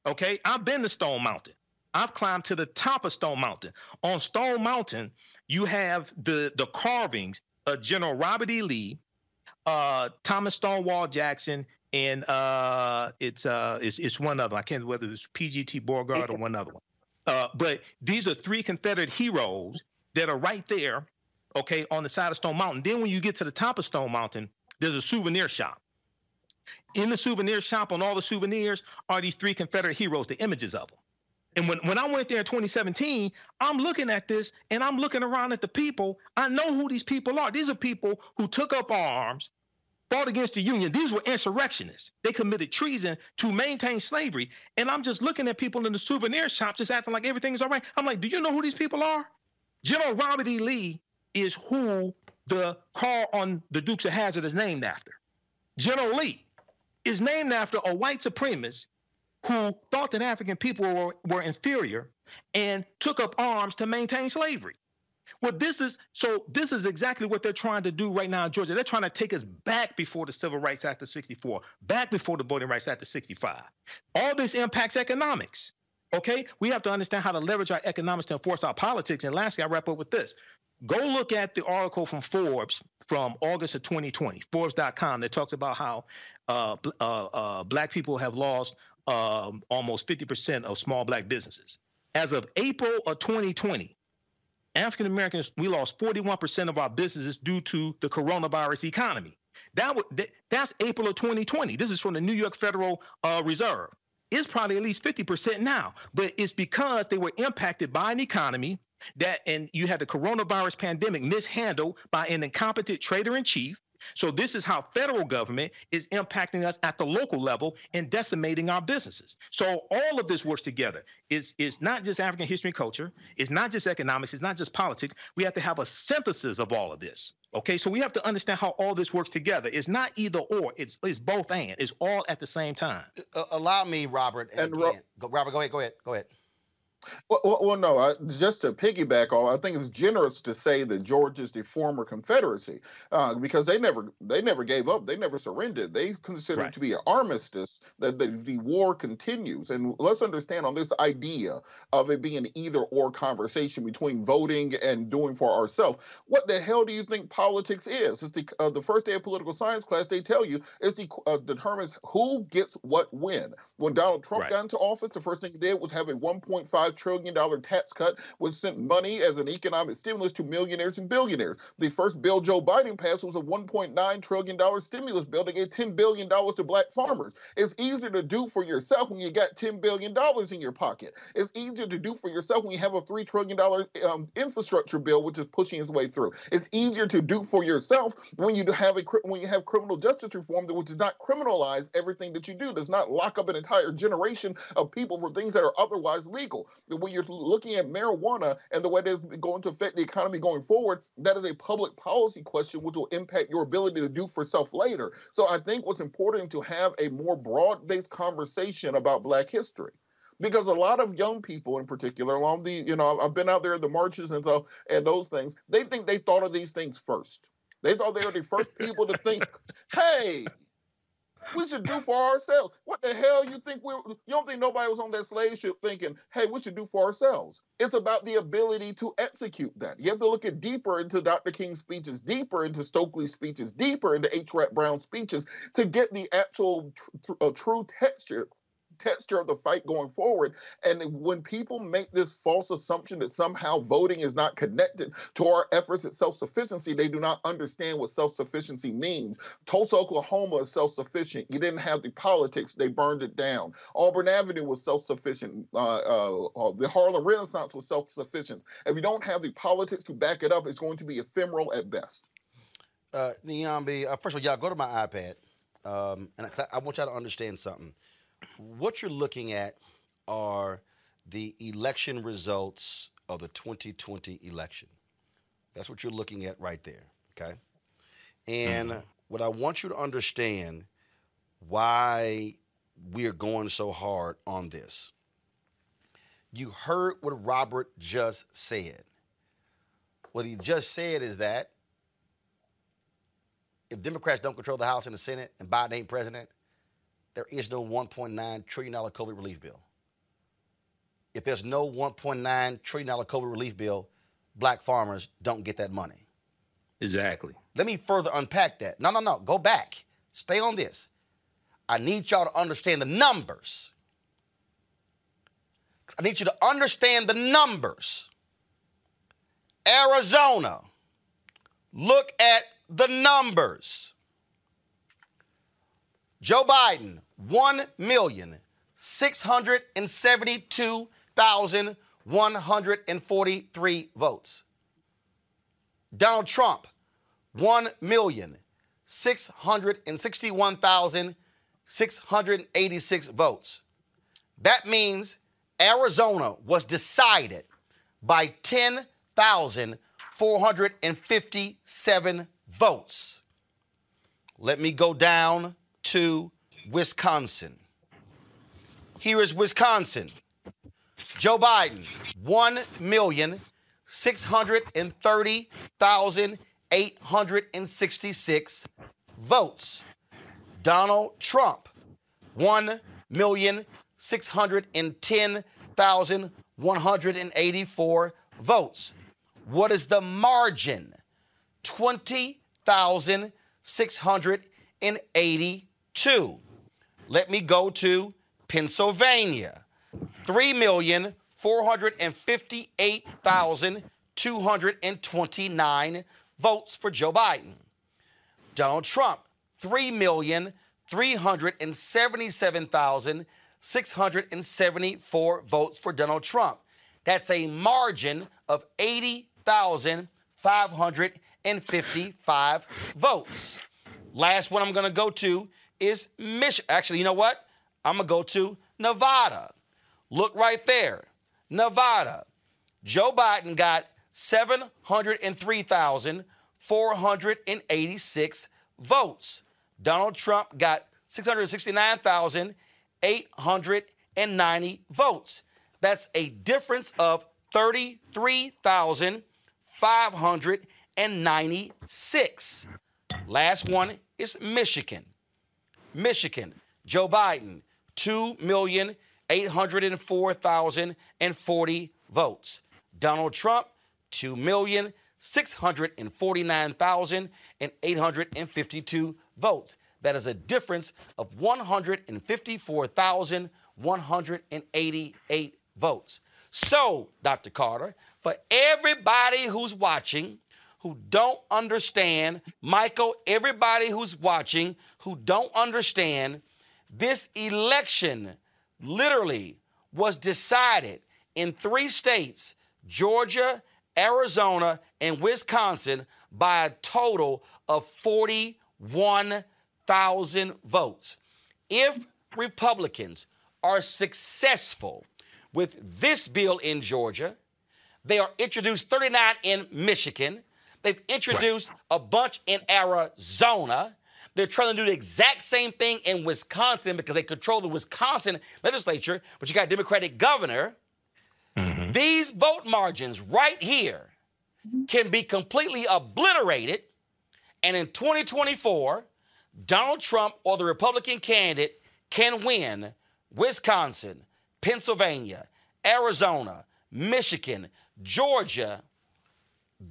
Okay, I've been to Stone Mountain. I've climbed to the top of Stone Mountain. On Stone Mountain, you have the the carvings of General Robert E. Lee, uh, Thomas Stonewall Jackson, and uh, it's uh, it's, it's one other. I can't remember whether it's PGT Beauregard or one other one. Uh, but these are three Confederate heroes that are right there, okay, on the side of Stone Mountain. Then when you get to the top of Stone Mountain, there's a souvenir shop. In the souvenir shop, on all the souvenirs, are these three Confederate heroes, the images of them. And when, when I went there in 2017, I'm looking at this and I'm looking around at the people. I know who these people are. These are people who took up arms, fought against the Union. These were insurrectionists. They committed treason to maintain slavery. And I'm just looking at people in the souvenir shop just acting like everything's all right. I'm like, do you know who these people are? General Robert E. Lee is who the car on the Dukes of Hazzard is named after. General Lee is named after a white supremacist who thought that African people were, were inferior and took up arms to maintain slavery. Well, this is so this is exactly what they're trying to do right now in Georgia. They're trying to take us back before the Civil Rights Act of 64, back before the Voting Rights Act of 65. All this impacts economics. Okay? We have to understand how to leverage our economics to enforce our politics. And lastly, I wrap up with this. Go look at the article from Forbes from August of 2020, Forbes.com, that talks about how uh, uh, uh, black people have lost um, almost 50% of small black businesses. As of April of 2020, African Americans, we lost 41% of our businesses due to the coronavirus economy. That, that that's April of 2020. This is from the New York Federal uh, Reserve. It's probably at least 50% now, but it's because they were impacted by an economy that, and you had the coronavirus pandemic mishandled by an incompetent trader in chief. So this is how federal government is impacting us at the local level and decimating our businesses. So all of this works together. It's, it's not just African history and culture. It's not just economics. It's not just politics. We have to have a synthesis of all of this. Okay, so we have to understand how all this works together. It's not either or. It's it's both and. It's all at the same time. Uh, allow me, Robert. And, again, go, Robert, go ahead. Go ahead. Go ahead. Well, well, no. I, just to piggyback off, I think it's generous to say that Georgia is the former Confederacy uh, because they never they never gave up. They never surrendered. They consider it to be an armistice that the, the war continues. And let's understand on this idea of it being either or conversation between voting and doing for ourselves. What the hell do you think politics is? It's the uh, the first day of political science class. They tell you it's the uh, determines who gets what when. When Donald Trump Right. got into office, the first thing he did was have a 1.5 trillion dollar tax cut, which sent money as an economic stimulus to millionaires and billionaires. The first bill Joe Biden passed was a 1.9 trillion dollar stimulus bill that gave 10 billion dollars to black farmers. It's easier to do for yourself when you got 10 billion dollars in your pocket. It's easier to do for yourself when you have a 3 trillion dollar um, infrastructure bill which is pushing its way through. It's easier to do for yourself when you have a when you have criminal justice reform that which does not criminalize everything that you do. Does not lock up an entire generation of people for things that are otherwise legal. When you're looking at marijuana and the way that's going to affect the economy going forward, that is a public policy question which will impact your ability to do for self later. So I think what's important to have a more broad-based conversation about Black history because a lot of young people in particular along the you know i've been out there at the marches and so and those things they think they thought of these things first they thought they were the first people to think hey we should do for ourselves. What the hell you think we you don't think nobody was on that slave ship thinking hey we should do for ourselves. It's about the ability to execute that. You have to look at deeper into dr king's speeches deeper into stokely's speeches deeper into h. Rap brown's speeches to get the actual tr- tr- uh, true texture texture of the fight going forward. And when people make this false assumption that somehow voting is not connected to our efforts at self sufficiency, they do not understand what self sufficiency means. Tulsa, Oklahoma is self sufficient. You didn't have the politics, they burned it down. Auburn Avenue was self sufficient. Uh, uh, uh, the Harlem Renaissance was self sufficient. If you don't have the politics to back it up, it's going to be ephemeral at best. Uh, Niambi, uh, first of all, y'all go to my iPad, um, and I, I want y'all to understand something. What you're looking at are the election results of the 2020 election. That's what you're looking at right there. Okay, and mm-hmm. what I want you to understand why we are going so hard on this. You heard what Robert just said. What he just said is that if Democrats don't control the House and the Senate and Biden ain't president, there is no $1.9 trillion COVID relief bill. If there's no $1.9 trillion COVID relief bill, black farmers don't get that money. Exactly. Let me further unpack that. No, no, no. Go back. Stay on this. I need y'all to understand the numbers. I need you to understand the numbers. Arizona, look at the numbers. Joe Biden, 1,672,143 votes. Donald Trump, 1,661,686 votes. That means Arizona was decided by 10,457 votes. Let me go down to Wisconsin. Here is Wisconsin. Joe Biden, 1,630,866 votes. Donald Trump, 1,610,184 votes. What is the margin? 20,682. Let me go to Pennsylvania. 3,458,229 votes for Joe Biden. Donald Trump, 3,377,674 votes for Donald Trump. That's a margin of 80,555 votes. Last one I'm going to go to is Michigan. Actually, you know what? I'm going to go to Nevada. Look right there. Nevada. Joe Biden got 703,486 votes. Donald Trump got 669,890 votes. That's a difference of 33,596. Last one is Michigan. Michigan, Joe Biden, 2,804,040 votes. Donald Trump, 2,649,852 votes. That is a difference of 154,188 votes. So, Dr. Carter, for everybody who's watching, who don't understand, Michael, everybody who's watching who don't understand, this election literally was decided in three states Georgia, Arizona, and Wisconsin by a total of 41,000 votes. If Republicans are successful with this bill in Georgia, they are introduced 39 in Michigan. They've introduced a bunch in Arizona. They're trying to do the exact same thing in Wisconsin because they control the Wisconsin legislature, but you got a Democratic governor. Mm-hmm. These vote margins right here can be completely obliterated. And in 2024, Donald Trump or the Republican candidate can win Wisconsin, Pennsylvania, Arizona, Michigan, Georgia,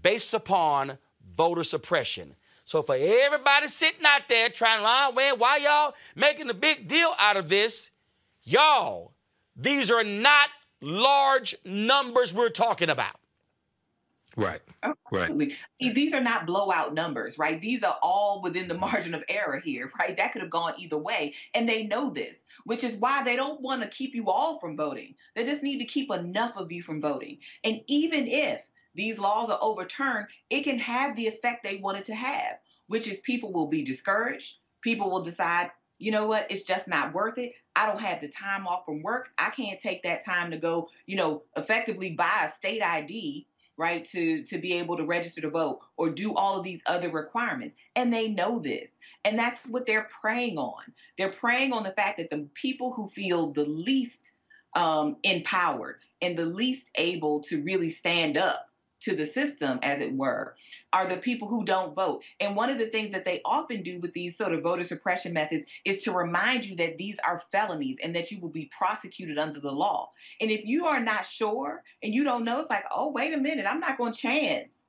based upon voter suppression. So for everybody sitting out there trying to lie, well, why y'all making a big deal out of this? Y'all, these are not large numbers we're talking about. Right. Oh, right. Absolutely. I mean, These are not blowout numbers, right? These are all within the mm-hmm. margin of error here, right? That could have gone either way. And they know this, which is why they don't want to keep you all from voting. They just need to keep enough of you from voting. And even if these laws are overturned, it can have the effect they want it to have, which is people will be discouraged. People will decide, you know what, it's just not worth it. I don't have the time off from work. I can't take that time to go, you know, effectively buy a state ID right to to be able to register to vote or do all of these other requirements and they know this and that's what they're preying on they're preying on the fact that the people who feel the least um, empowered and the least able to really stand up to the system, as it were, are the people who don't vote. And one of the things that they often do with these sort of voter suppression methods is to remind you that these are felonies and that you will be prosecuted under the law. And if you are not sure and you don't know, it's like, oh, wait a minute, I'm not going to chance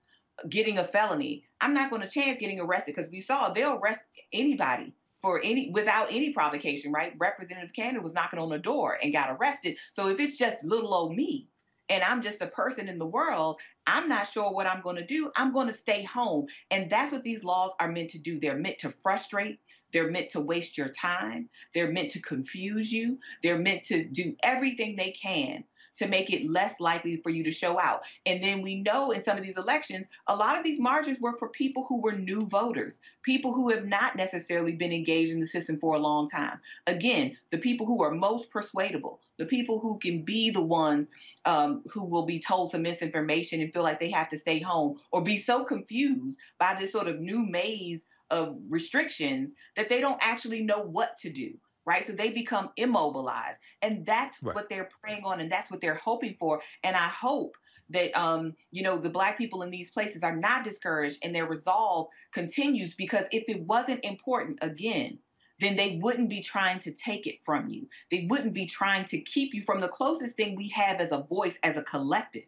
getting a felony. I'm not going to chance getting arrested because we saw they'll arrest anybody for any without any provocation, right? Representative Cannon was knocking on the door and got arrested. So if it's just little old me and I'm just a person in the world, I'm not sure what I'm going to do. I'm going to stay home. And that's what these laws are meant to do. They're meant to frustrate. They're meant to waste your time. They're meant to confuse you. They're meant to do everything they can to make it less likely for you to show out. And then we know in some of these elections, a lot of these margins were for people who were new voters, people who have not necessarily been engaged in the system for a long time. Again, the people who are most persuadable, the people who can be the ones um, who will be told some misinformation and feel like they have to stay home or be so confused by this sort of new maze of restrictions that they don't actually know what to do right? So they become immobilized. And that's Right. what they're preying on and that's what they're hoping for. And I hope that um, you know, the black people in these places are not discouraged and their resolve continues because if it wasn't important again, then they wouldn't be trying to take it from you. They wouldn't be trying to keep you from the closest thing we have as a voice, as a collective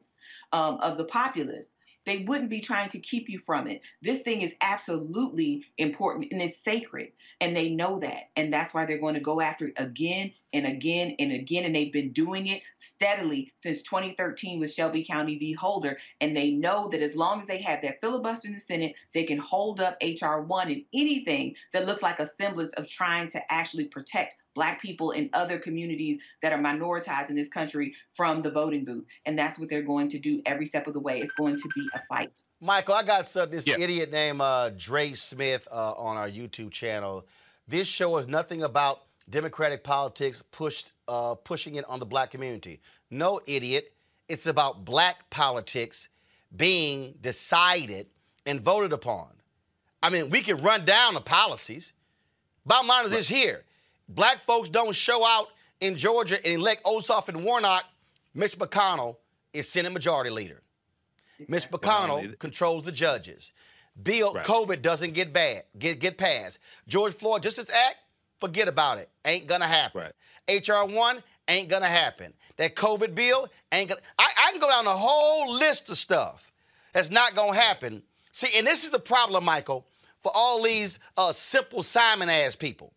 um, of the populace. They wouldn't be trying to keep you from it. This thing is absolutely important and it's sacred. And they know that. And that's why they're going to go after it again and again and again. And they've been doing it steadily since 2013 with Shelby County v. Holder. And they know that as long as they have that filibuster in the Senate, they can hold up H.R. 1 and anything that looks like a semblance of trying to actually protect Black people in other communities that are minoritized in this country from the voting booth. And that's what they're going to do every step of the way. It's going to be a fight. Michael, I got some, this idiot named uh, Dre Smith uh, on our YouTube channel. This show is nothing about Democratic politics pushed uh, pushing it on the black community. No, idiot. It's about black politics being decided and voted upon. I mean, we can run down the policies. Bottom line is this here. Black folks don't show out in Georgia and elect Ossoff and Warnock Mitch McConnell is Senate Majority Leader. Mitch McConnell controls the judges. Bill, Right. COVID doesn't get bad, get get passed. George Floyd Justice Act, forget about it. Ain't gonna happen. HR one ain't gonna happen. That COVID bill ain't gonna. I, I can go down the whole list of stuff that's not gonna happen. See, and this is the problem, Michael, for all these uh, simple Simon ass people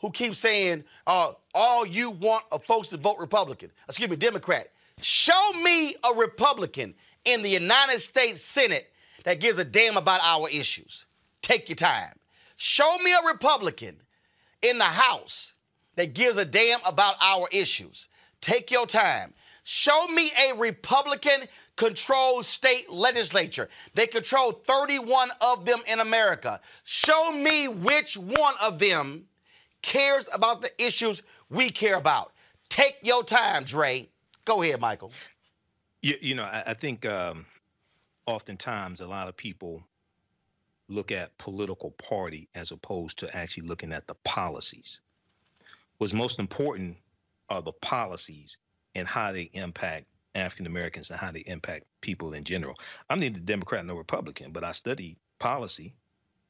who keep saying, uh, all you want are folks to vote Republican, excuse me, Democrat. Show me a Republican in the United States Senate that gives a damn about our issues. Take your time. Show me a Republican in the House that gives a damn about our issues. Take your time. Show me a Republican controlled state legislature. They control 31 of them in America. Show me which one of them cares about the issues we care about. Take your time, Dre. Go ahead, Michael. You, you know, I, I think um, oftentimes a lot of people look at political party as opposed to actually looking at the policies. What's most important are the policies and how they impact African Americans and how they impact people in general. I'm neither Democrat nor Republican, but I study policy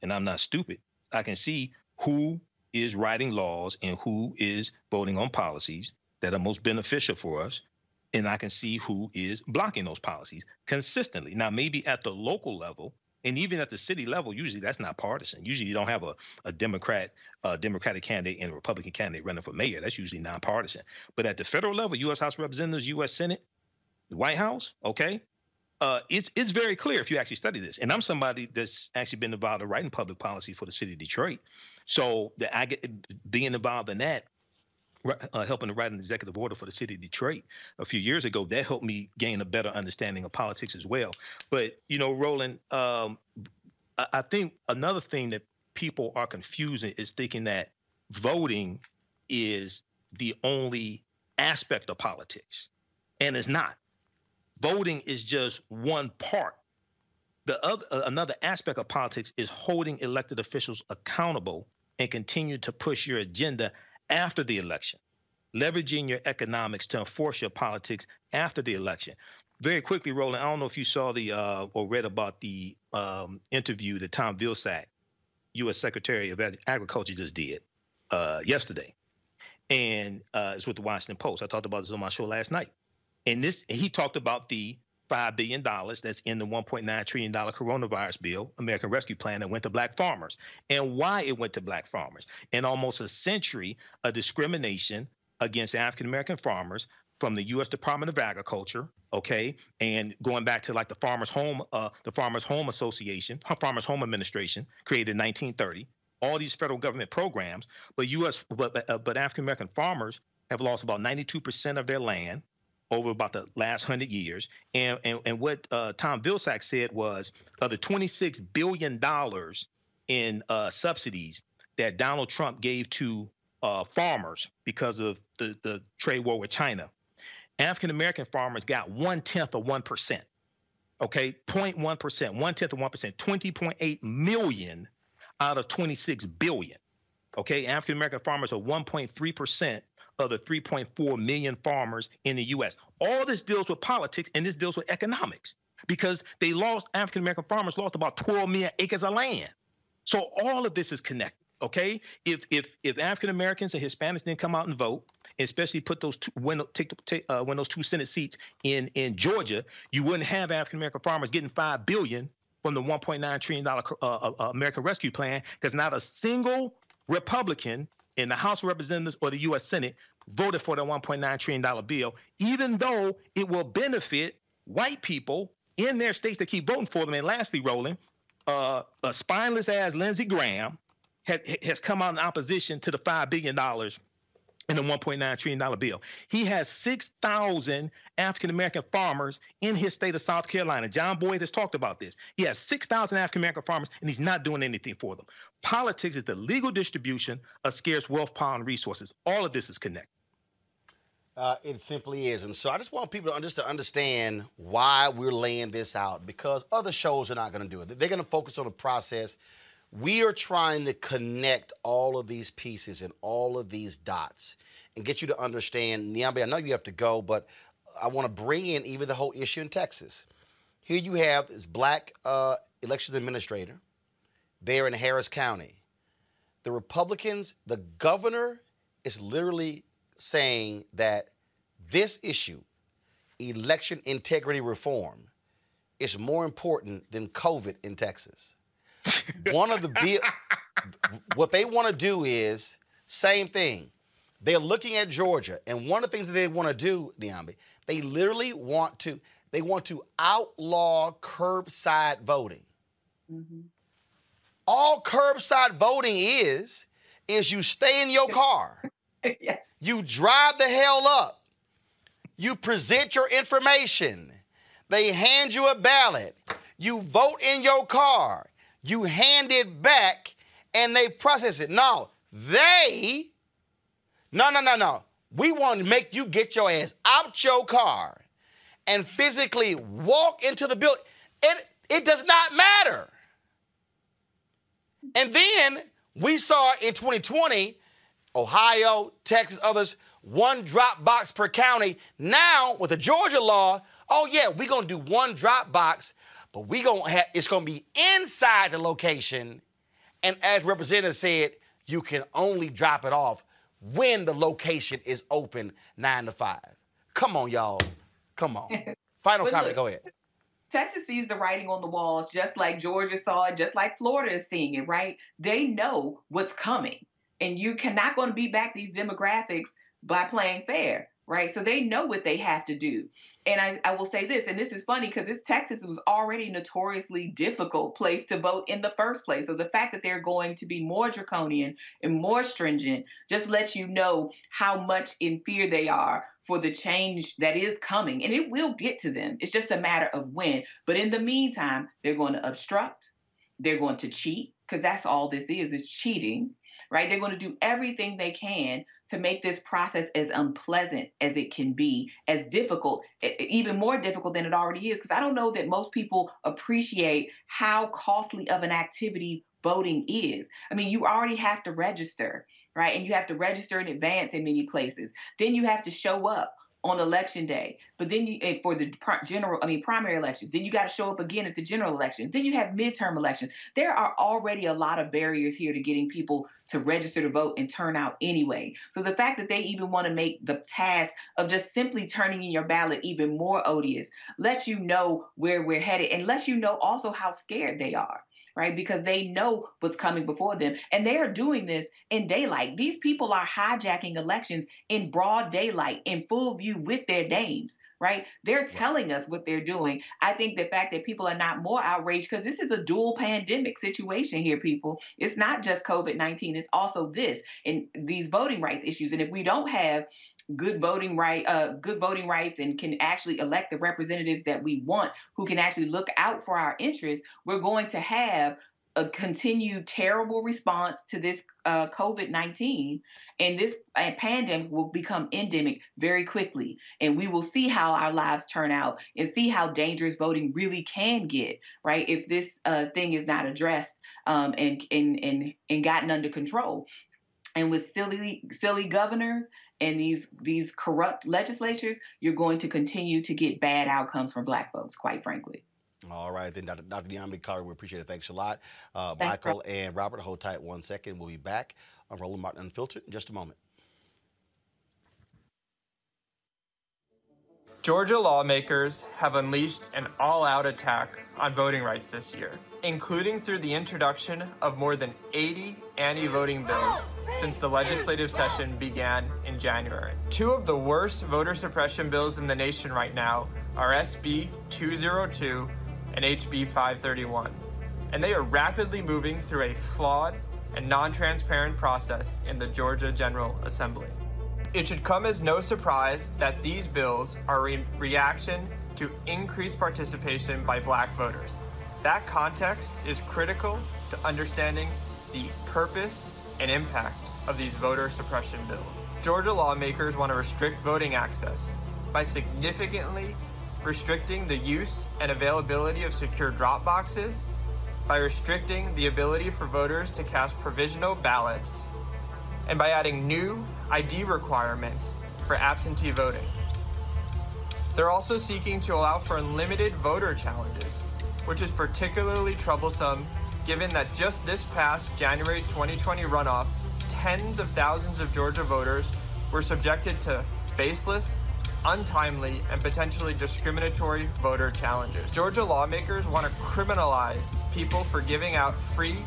and I'm not stupid. I can see who is writing laws and who is voting on policies that are most beneficial for us. And I can see who is blocking those policies consistently. Now, maybe at the local level and even at the city level, usually that's not partisan. Usually you don't have a, a Democrat, a Democratic candidate and a Republican candidate running for mayor. That's usually nonpartisan. But at the federal level, U.S. House Representatives, U.S. Senate, the White House, okay, uh, it's it's very clear if you actually study this. And I'm somebody that's actually been involved in writing public policy for the city of Detroit. So that I get being involved in that, uh, helping to write an executive order for the city of Detroit a few years ago, that helped me gain a better understanding of politics as well. But you know, Roland, um, I, think another thing that people are confusing is thinking that voting is the only aspect of politics, and it's not voting is just one part. The other uh, another aspect of politics is holding elected officials accountable and continue to push your agenda after the election, leveraging your economics to enforce your politics after the election. Very quickly, Roland, I don't know if you saw the uh, or read about the um, interview that Tom Vilsack, U.S. Secretary of Agriculture, just did uh, yesterday, and uh, it's with the Washington Post. I talked about this on my show last night. And this, he talked about the five billion dollars that's in the 1.9 trillion dollar coronavirus bill, American Rescue Plan, that went to black farmers, and why it went to black farmers. In almost a century of discrimination against African American farmers from the U.S. Department of Agriculture, okay, and going back to like the Farmers Home, uh, the Farmers Home Association, Farmers Home Administration, created in 1930. All these federal government programs, but U.S. but uh, but African American farmers have lost about 92% of their land over about the last hundred years. And and, and what uh, Tom Vilsack said was of the 26 billion dollars in uh, subsidies that Donald Trump gave to uh, farmers because of the, the trade war with China, African American farmers got one tenth of one percent. Okay, 0.1 percent, one tenth of one percent, 20.8 million out of 26 billion. Okay, African American farmers are 1.3 percent of the 3.4 million farmers in the U.S. All this deals with politics and this deals with economics because they lost African American farmers lost about 12 million acres of land. So all of this is connected. Okay, if if if African Americans and Hispanics didn't come out and vote, especially put those two win take, take uh, win those two Senate seats in in Georgia, you wouldn't have African American farmers getting five billion from the 1.9 trillion dollar uh, uh, American Rescue Plan because not a single Republican in the House of Representatives or the U.S. Senate voted for the 1.9 trillion dollar bill, even though it will benefit white people in their states that keep voting for them. And lastly, Roland, uh, a spineless ass Lindsey Graham has, has come out in opposition to the five billion dollars in the 1.9 trillion dollar bill. He has 6,000 African American farmers in his state of South Carolina. John Boyd has talked about this. He has 6,000 African American farmers and he's not doing anything for them. Politics is the legal distribution of scarce wealth, power, and resources. All of this is connected. Uh, it simply is. And so I just want people to, just to understand why we're laying this out because other shows are not going to do it. They're going to focus on the process. We are trying to connect all of these pieces and all of these dots and get you to understand. Niambi, I know you have to go, but I want to bring in even the whole issue in Texas. Here you have this black uh, elections administrator there in Harris County. The Republicans, the governor is literally saying that this issue, election integrity reform, is more important than COVID in Texas. One of the bill, what they want to do is same thing. They're looking at Georgia, and one of the things that they want to do, Niambi, they literally want to they want to outlaw curbside voting. Mm-hmm. All curbside voting is is you stay in your car, you drive the hell up, you present your information, they hand you a ballot, you vote in your car, you hand it back, and they process it. No, they, no, no, no, no. We want to make you get your ass out your car and physically walk into the building. It, it does not matter. And then we saw in 2020, Ohio, Texas, others, one drop box per county. Now with the Georgia law, oh yeah, we're gonna do one drop box, but we gonna have it's gonna be inside the location. And as representative said, you can only drop it off when the location is open nine to five. Come on, y'all. Come on. Final comment. look, Go ahead. Texas sees the writing on the walls just like Georgia saw it, just like Florida is seeing it, right? They know what's coming. And you cannot going to beat back these demographics by playing fair, right? So they know what they have to do. And I, I will say this, and this is funny because this Texas was already notoriously difficult place to vote in the first place. So the fact that they're going to be more draconian and more stringent just lets you know how much in fear they are for the change that is coming. And it will get to them. It's just a matter of when. But in the meantime, they're going to obstruct, they're going to cheat, because that's all this is, is cheating, right? They're going to do everything they can to make this process as unpleasant as it can be, as difficult, even more difficult than it already is. Because I don't know that most people appreciate how costly of an activity voting is. I mean, you already have to register, right? And you have to register in advance in many places. Then you have to show up on election day. But then you for the general, I mean primary election. Then you got to show up again at the general election. Then you have midterm elections. There are already a lot of barriers here to getting people to register to vote and turn out anyway. So the fact that they even want to make the task of just simply turning in your ballot even more odious lets you know where we're headed and lets you know also how scared they are right? Because they know what's coming before them. And they are doing this in daylight. These people are hijacking elections in broad daylight, in full view with their names. Right? They're telling us what they're doing. I think the fact that people are not more outraged because this is a dual pandemic situation here, people. It's not just COVID 19, it's also this and these voting rights issues. And if we don't have good voting right, uh, good voting rights, and can actually elect the representatives that we want, who can actually look out for our interests, we're going to have a continued terrible response to this uh, COVID 19, and this uh, pandemic will become endemic very quickly. And we will see how our lives turn out and see how dangerous voting really can get, right? If this uh, thing is not addressed um, and, and, and, and gotten under control. And with silly, silly governors and these these corrupt legislatures, you're going to continue to get bad outcomes for Black folks, quite frankly. All right, then, Dr. Dr. Niambi Carter, we appreciate it. Thanks a lot. Uh, Thanks, Michael and Robert, hold tight one second. We'll be back on Roland Martin Unfiltered in just a moment. Georgia lawmakers have unleashed an all out attack on voting rights this year, including through the introduction of more than 80 anti voting bills since the legislative session began in January. Two of the worst voter suppression bills in the nation right now are SB 202 and HB 531, and they are rapidly moving through a flawed and non transparent process in the Georgia General Assembly. It should come as no surprise that these bills are a reaction to increased participation by black voters. That context is critical to understanding the purpose and impact of these voter suppression bills. Georgia lawmakers want to restrict voting access by significantly restricting the use and availability of secure drop boxes, by restricting the ability for voters to cast provisional ballots, and by adding new ID requirements for absentee voting. They're also seeking to allow for unlimited voter challenges, which is particularly troublesome given that just this past January 2020 runoff, tens of thousands of Georgia voters were subjected to baseless, untimely, and potentially discriminatory voter challenges. Georgia lawmakers want to criminalize people for giving out free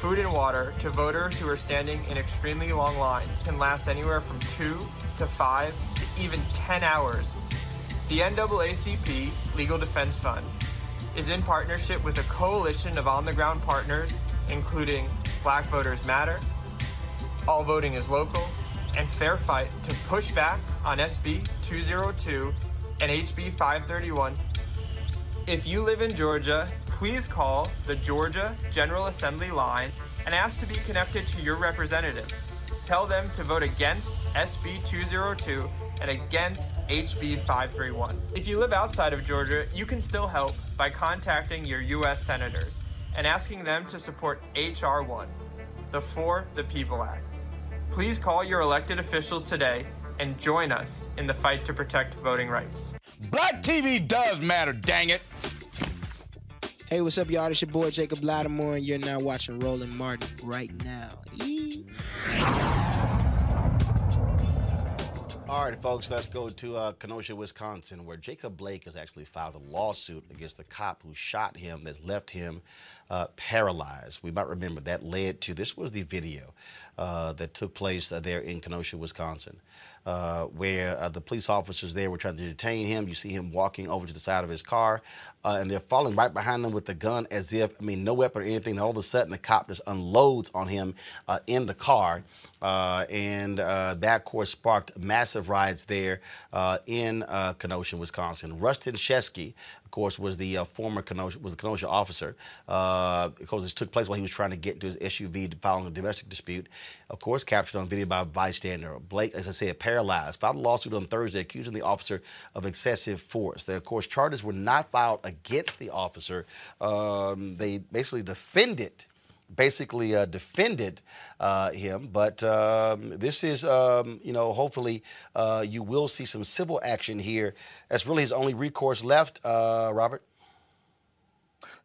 food and water to voters who are standing in extremely long lines can last anywhere from two to five to even 10 hours. The NAACP Legal Defense Fund is in partnership with a coalition of on the ground partners, including Black Voters Matter, All Voting is Local, and Fair Fight to push back on SB 202 and HB 531. If you live in Georgia, please call the Georgia General Assembly line and ask to be connected to your representative. Tell them to vote against SB 202 and against HB 531. If you live outside of Georgia, you can still help by contacting your U.S. senators and asking them to support H.R. 1, the For the People Act. Please call your elected officials today and join us in the fight to protect voting rights. Black TV does matter, dang it. Hey, what's up, y'all? It's your boy Jacob Latimore, and you're now watching Roland Martin right now. Yee. All right, folks, let's go to uh, Kenosha, Wisconsin, where Jacob Blake has actually filed a lawsuit against the cop who shot him that's left him uh, paralyzed. We might remember that led to this was the video uh, that took place uh, there in Kenosha, Wisconsin, uh, where uh, the police officers there were trying to detain him. You see him walking over to the side of his car, and they're falling right behind him with the gun as if, I mean, no weapon or anything. And all of a sudden, the cop just unloads on him in the car. Uh, and uh, that, course, sparked massive riots there uh, in Kenosha, Wisconsin. Rusten Sheskey, of course, was the former Kenosha, was the Kenosha officer. Uh, because this took place while he was trying to get into his SUV following a domestic dispute. Of course, captured on video by a bystander. Blake, as I said, paralyzed, filed a lawsuit on Thursday accusing the officer of excessive force. Of course, charges were not filed against the officer. Um, they basically defended basically uh, defended uh, him. But um, this is, um, you know, hopefully uh, you will see some civil action here. That's really his only recourse left, uh, Robert.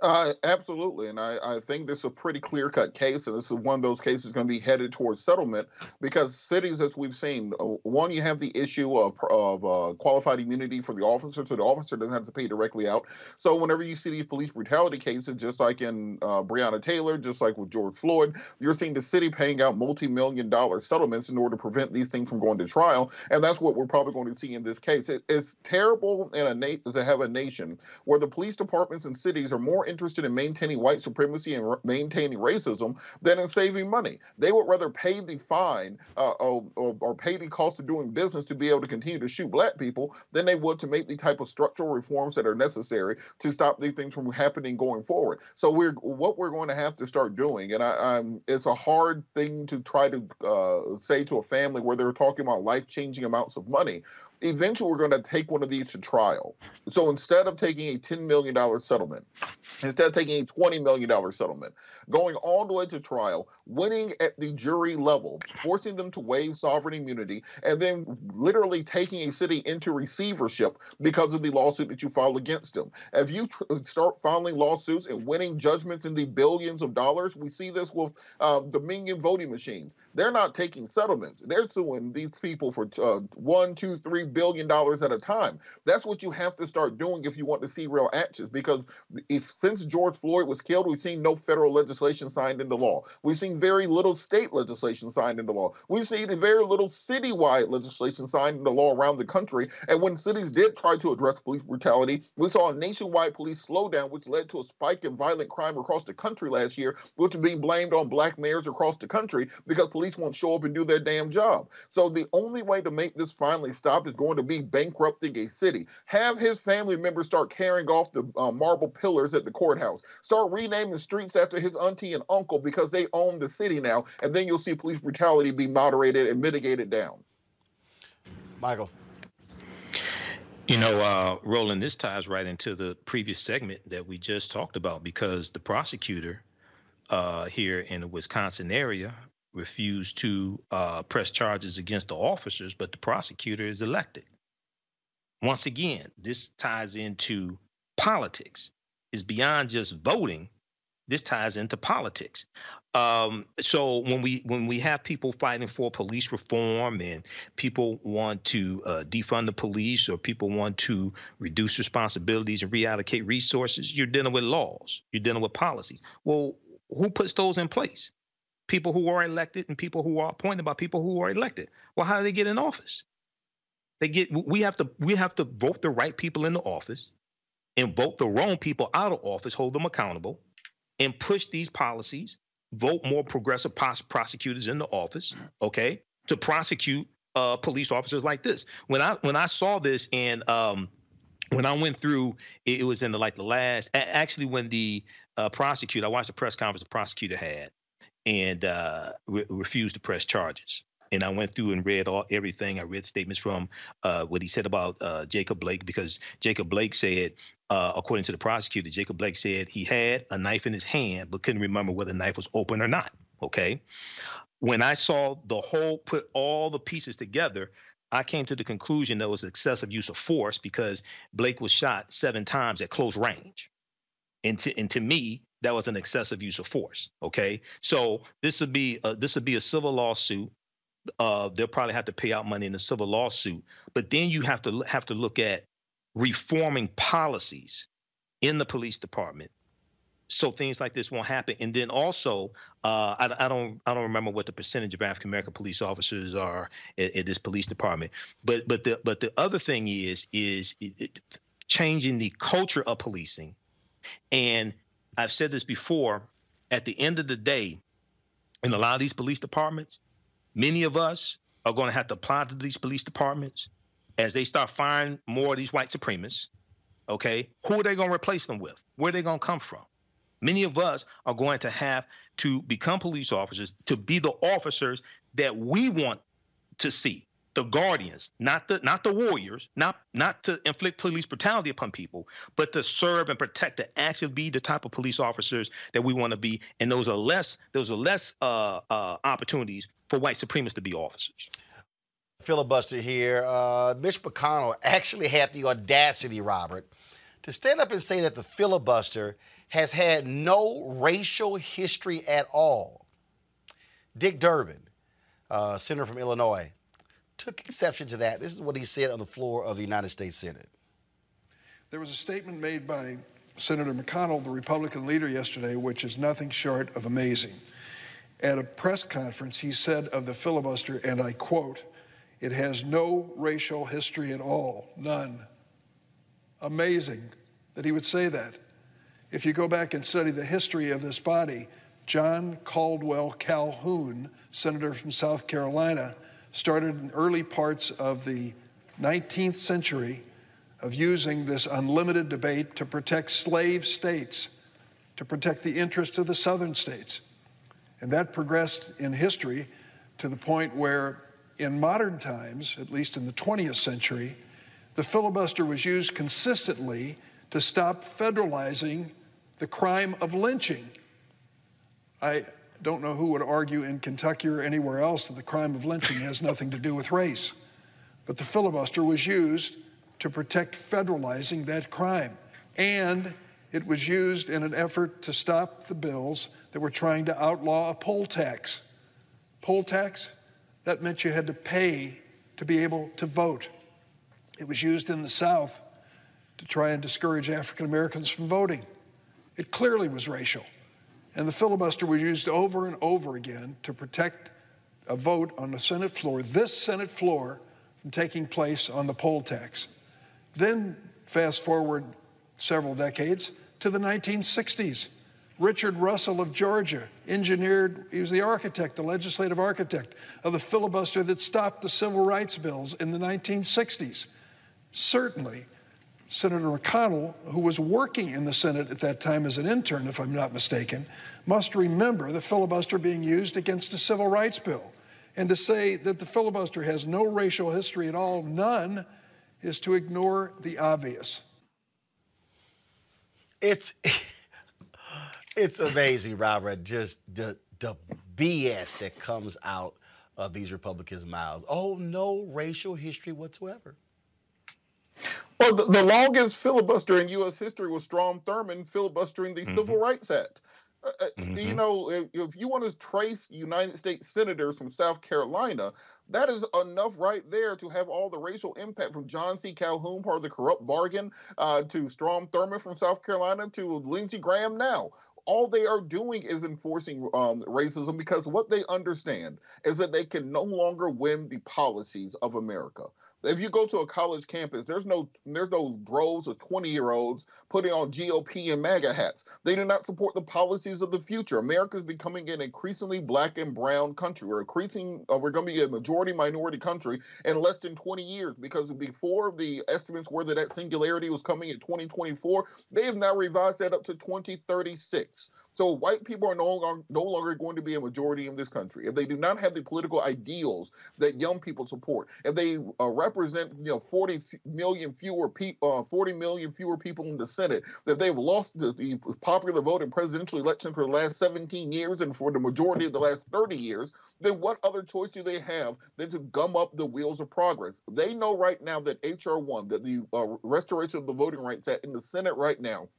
Uh, absolutely, and I, I think this is a pretty clear cut case, and this is one of those cases going to be headed towards settlement because cities, as we've seen, uh, one you have the issue of, of uh, qualified immunity for the officer, so the officer doesn't have to pay directly out. So whenever you see these police brutality cases, just like in uh, Breonna Taylor, just like with George Floyd, you're seeing the city paying out multi-million dollar settlements in order to prevent these things from going to trial, and that's what we're probably going to see in this case. It, it's terrible in a na- to have a nation where the police departments and cities are more interested in maintaining white supremacy and maintaining racism than in saving money. They would rather pay the fine uh, or, or, or pay the cost of doing business to be able to continue to shoot black people than they would to make the type of structural reforms that are necessary to stop these things from happening going forward. So we're what we're going to have to start doing, and I, I'm, it's a hard thing to try to uh, say to a family where they're talking about life changing amounts of money eventually we're going to take one of these to trial. So instead of taking a $10 million settlement, instead of taking a $20 million settlement, going all the way to trial, winning at the jury level, forcing them to waive sovereign immunity, and then literally taking a city into receivership because of the lawsuit that you file against them. If you tr- start filing lawsuits and winning judgments in the billions of dollars, we see this with um, Dominion voting machines. They're not taking settlements. They're suing these people for uh, one, two, three billion dollars at a time. That's what you have to start doing if you want to see real actions. Because if since George Floyd was killed, we've seen no federal legislation signed into law. We've seen very little state legislation signed into law. We've seen very little citywide legislation signed into law around the country. And when cities did try to address police brutality, we saw a nationwide police slowdown, which led to a spike in violent crime across the country last year, which is being blamed on black mayors across the country because police won't show up and do their damn job. So the only way to make this finally stop is going to be bankrupting a city. Have his family members start carrying off the uh, marble pillars at the courthouse. Start renaming streets after his auntie and uncle because they own the city now, and then you'll see police brutality be moderated and mitigated down. Michael. You know, uh, Roland, this ties right into the previous segment that we just talked about because the prosecutor uh, here in the Wisconsin area refused to uh, press charges against the officers, but the prosecutor is elected. once again, this ties into politics. It's beyond just voting. This ties into politics. Um, so when we when we have people fighting for police reform and people want to uh, defund the police or people want to reduce responsibilities and reallocate resources, you're dealing with laws. You're dealing with policies. Well, who puts those in place? People who are elected and people who are appointed by people who are elected. Well, how do they get in office? They get we have to we have to vote the right people into office and vote the wrong people out of office, hold them accountable, and push these policies, vote more progressive pros- prosecutors into office, okay, to prosecute uh, police officers like this. When I when I saw this and um, when I went through, it, it was in the like the last actually when the uh, prosecutor, I watched the press conference the prosecutor had, and uh, re- refused to press charges. And I went through and read all everything. I read statements from uh, what he said about uh, Jacob Blake because Jacob Blake said, uh, according to the prosecutor, Jacob Blake said he had a knife in his hand but couldn't remember whether the knife was open or not. Okay. When I saw the whole, put all the pieces together, I came to the conclusion that was excessive use of force because Blake was shot seven times at close range. And to, and to me, that was an excessive use of force. Okay, so this would be a, this would be a civil lawsuit. Uh, they'll probably have to pay out money in a civil lawsuit, but then you have to have to look at reforming policies in the police department so things like this won't happen. And then also, uh, I, I, don't I don't remember what the percentage of African American police officers are at, at, this police department. But but the but the other thing is is it, it, changing the culture of policing. And I've said this before. At the end of the day, in a lot of these police departments, many of us are going to have to apply to these police departments as they start firing more of these white supremacists. Okay, who are they going to replace them with? Where are they going to come from? Many of us are going to have to become police officers to be the officers that we want to see the guardians not the not the warriors not not to inflict police brutality upon people but to serve and protect to actually be the type of police officers that we want to be. And those are less those are less uh, uh, opportunities for white supremacists to be officers. Filibuster here. Uh, mitch mcconnell actually had the audacity robert to stand up and say that the filibuster has had no racial history at all. Dick Durbin, uh, senator from Illinois, took exception to that. This is what he said on the floor of the United States Senate. There was a statement made by Senator McConnell, the Republican leader, yesterday, which is nothing short of amazing. At a press conference, he said of the filibuster, and I quote, it has no racial history at all, none. Amazing that he would say that. If you go back and study the history of this body, John Caldwell Calhoun, senator from South Carolina, started in early parts of the 19th century of using this unlimited debate to protect slave states, to protect the interests of the southern states. And that progressed in history to the point where, in modern times, at least in the 20th century, the filibuster was used consistently to stop federalizing the crime of lynching. I don't know who would argue in Kentucky or anywhere else that the crime of lynching has nothing to do with race. But the filibuster was used to protect federalizing that crime. And it was used in an effort to stop the bills that were trying to outlaw a poll tax. Poll tax, that meant you had to pay to be able to vote. It was used in the South to try and discourage African Americans from voting. It clearly was racial. And the filibuster was used over and over again to protect a vote on the Senate floor, this Senate floor, from taking place on the poll tax. Then, fast forward several decades to the 1960s. Richard Russell of Georgia engineered, he was the architect, the legislative architect of the filibuster that stopped the civil rights bills in the 1960s. Certainly, Senator McConnell, who was working in the Senate at that time as an intern, if I'm not mistaken, must remember the filibuster being used against a civil rights bill. And to say that the filibuster has no racial history at all, none, is to ignore the obvious. It's it's amazing, Robert, just the the BS that comes out of these Republicans' mouths. Oh, no racial history whatsoever. Well, the, the longest filibuster in U.S. history was Strom Thurmond filibustering the Mm-hmm. Civil Rights Act. Uh, uh, You know, if, if you want to trace United States senators from South Carolina, that is enough right there to have all the racial impact from John C. Calhoun, part of the corrupt bargain, uh, to Strom Thurmond from South Carolina, to Lindsey Graham now. All they are doing is enforcing um, racism because what they understand is that they can no longer win the policies of America. If you go to a college campus, there's no there's no droves of 20 year olds putting on GOP and MAGA hats. They do not support the policies of the future. America is becoming an increasingly black and brown country. We're increasing. Uh, we're going to be a majority minority country in less than 20 years because before the estimates were that that singularity was coming in 2024, they have now revised that up to 2036. So white people are no longer no longer going to be a majority in this country if they do not have the political ideals that young people support. If they uh, represent you know 40 f- million fewer people, uh, 40 million fewer people in the Senate, if they've lost the, the popular vote in presidential election for the last 17 years and for the majority of the last 30 years, then what other choice do they have than to gum up the wheels of progress? They know right now that HR one, that the uh, restoration of the Voting Rights Act in the Senate right now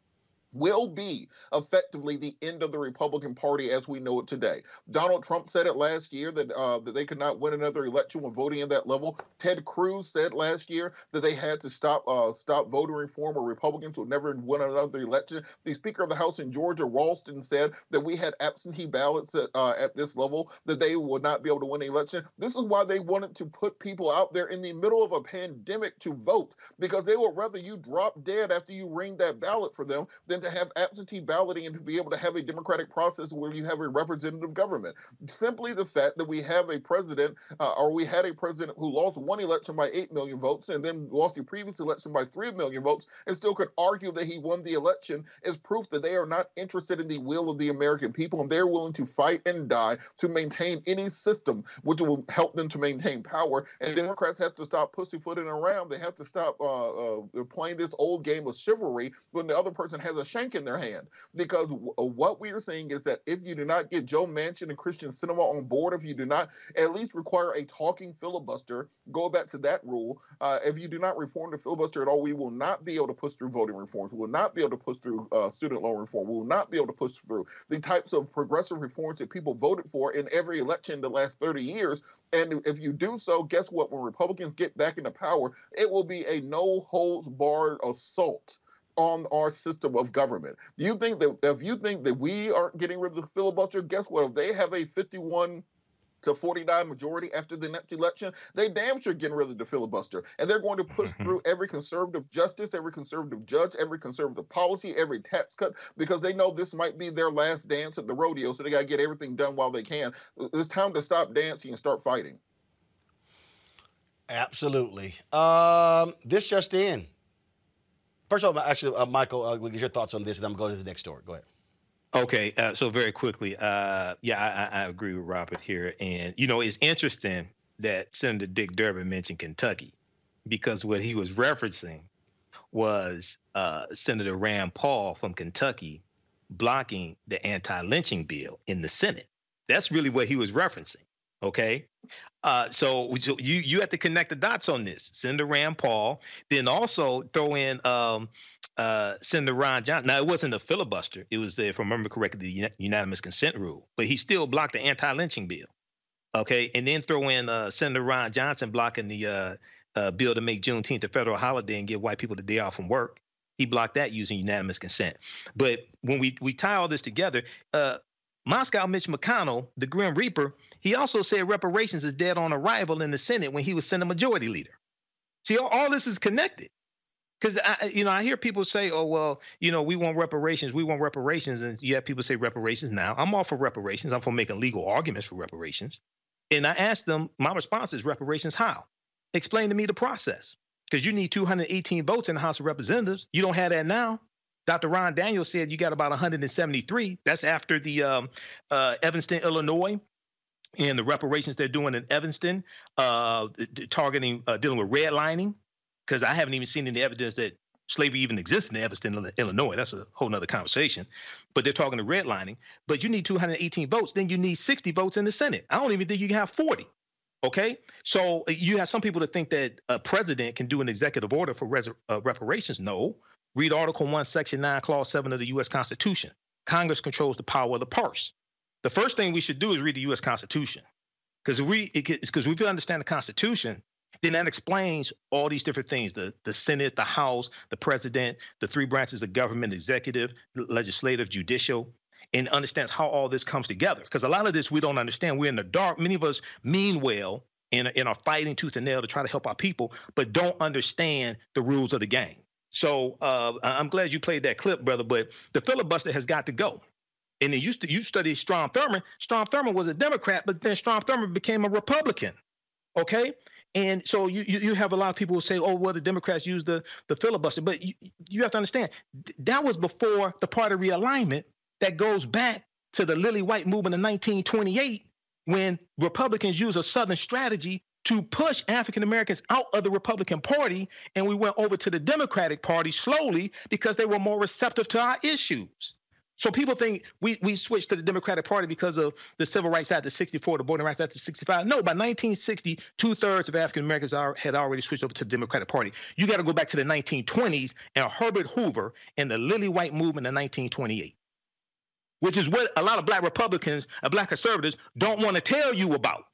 will be effectively the end of the Republican Party as we know it today. Donald Trump said it last year that uh, that they could not win another election when voting at that level. Ted Cruz said last year that they had to stop uh, stop voter reform or Republicans would never win another election. The Speaker of the House in Georgia, Ralston, said that we had absentee ballots at, uh, at this level that they would not be able to win the election. This is why they wanted to put people out there in the middle of a pandemic to vote because they would rather you drop dead after you ring that ballot for them than to have absentee balloting and to be able to have a democratic process where you have a representative government. Simply the fact that we have a president, uh, or we had a president who lost one election by 8 million votes and then lost the previous election by 3 million votes and still could argue that he won the election is proof that they are not interested in the will of the American people and they're willing to fight and die to maintain any system which will help them to maintain power. And Democrats have to stop pussyfooting around. They have to stop uh, uh, playing this old game of chivalry when the other person has a shank in their hand. Because uh, what we are saying is that if you do not get Joe Manchin and Kyrsten Sinema on board, if you do not at least require a talking filibuster, go back to that rule. Uh, if you do not reform the filibuster at all, we will not be able to push through voting reforms. We will not be able to push through uh, student loan reform. We will not be able to push through the types of progressive reforms that people voted for in every election the last 30 years. And if you do so, guess what? When Republicans get back into power, it will be a no holds barred assault on our system of government. Do you think that if you think that we aren't getting rid of the filibuster, guess what? If they have a 51 to 49 majority after the next election, they damn sure getting rid of the filibuster. And they're going to push through every conservative justice, every conservative judge, every conservative policy, every tax cut, because they know this might be their last dance at the rodeo. So they got to get everything done while they can. It's time to stop dancing and start fighting. Absolutely. Um, this just in. First of all, actually, uh, Michael, uh, we get your thoughts on this, and then I'm going to the next story. Go ahead. Okay, uh, so very quickly, uh, yeah, I, I agree with Robert here, and you know, it's interesting that Senator Dick Durbin mentioned Kentucky because what he was referencing was uh, Senator Rand Paul from Kentucky blocking the anti-lynching bill in the Senate. That's really what he was referencing. Okay, uh, so, so you you have to connect the dots on this. Senator Rand Paul, then also throw in um, uh, Senator Ron Johnson. Now it wasn't a filibuster; it was the, if I remember correctly, the unanimous consent rule. But he still blocked the anti-lynching bill. Okay, and then throw in uh, Senator Ron Johnson blocking the uh, uh, bill to make Juneteenth a federal holiday and give white people the day off from work. He blocked that using unanimous consent. But when we we tie all this together, uh, Moscow Mitch McConnell, the Grim Reaper, he also said reparations is dead on arrival in the Senate when he was Senate Majority Leader. See, all, all this is connected. Because you know, I hear people say, "Oh, well, you know, we want reparations, we want reparations," and you have people say reparations. Now, I'm all for reparations. I'm for making legal arguments for reparations. And I asked them, my response is reparations how? Explain to me the process. Because you need 218 votes in the House of Representatives. You don't have that now. Dr. Ron Daniels said you got about 173. That's after the um, uh, Evanston, Illinois, and the reparations they're doing in Evanston, uh, targeting uh, dealing with redlining. Because I haven't even seen any evidence that slavery even exists in Evanston, Illinois. That's a whole nother conversation. But they're talking to redlining. But you need 218 votes. Then you need 60 votes in the Senate. I don't even think you can have 40. Okay, so uh, you have some people that think that a president can do an executive order for res- uh, reparations. No, read Article One, Section Nine, Clause Seven of the U.S. Constitution. Congress controls the power of the purse. The first thing we should do is read the U.S. Constitution, because we because if we understand the Constitution, then that explains all these different things: the the Senate, the House, the President, the three branches of government, executive, legislative, judicial and understands how all this comes together. Because a lot of this we don't understand. We're in the dark. Many of us mean well and, and are fighting tooth and nail to try to help our people, but don't understand the rules of the game. So uh, I'm glad you played that clip, brother. But the filibuster has got to go. And then you, you studied Strom Thurmond. Strom Thurmond was a Democrat, but then Strom Thurmond became a Republican. Okay. And so you, you, you have a lot of people who say, oh, well, the Democrats used the the filibuster, but you, you have to understand that was before the party realignment that goes back to the Lily White movement in 1928 when Republicans used a Southern strategy to push African Americans out of the Republican Party, and we went over to the Democratic Party slowly because they were more receptive to our issues. So people think we we switched to the Democratic Party because of the Civil Rights Act of 64, the Voting Rights Act of 65. No, by 1960, two thirds of African Americans are, had already switched over to the Democratic Party. You got to go back to the 1920s and Herbert Hoover and the Lily White movement in 1928 which is what a lot of black Republicans and black conservatives don't want to tell you about.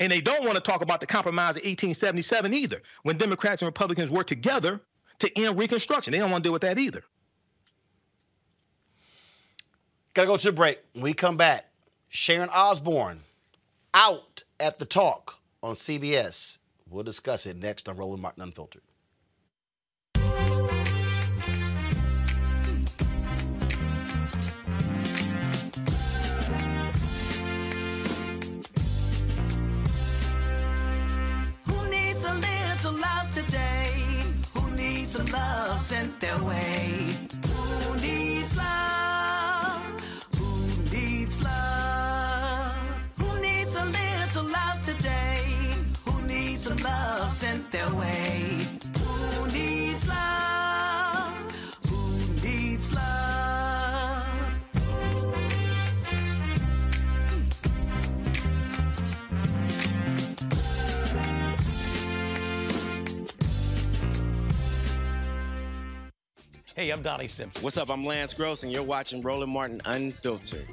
And they don't want to talk about the compromise of 1877 either, when Democrats and Republicans worked together to end Reconstruction. They don't want to deal with that either. Gotta go to the break. When we come back, Sharon Osbourne out at the talk on CBS. We'll discuss it next on Roland Martin Unfiltered. Sent their way? Hey, I'm Donnie Simpson. What's up? I'm Lance Gross, and you're watching Roland Martin Unfiltered.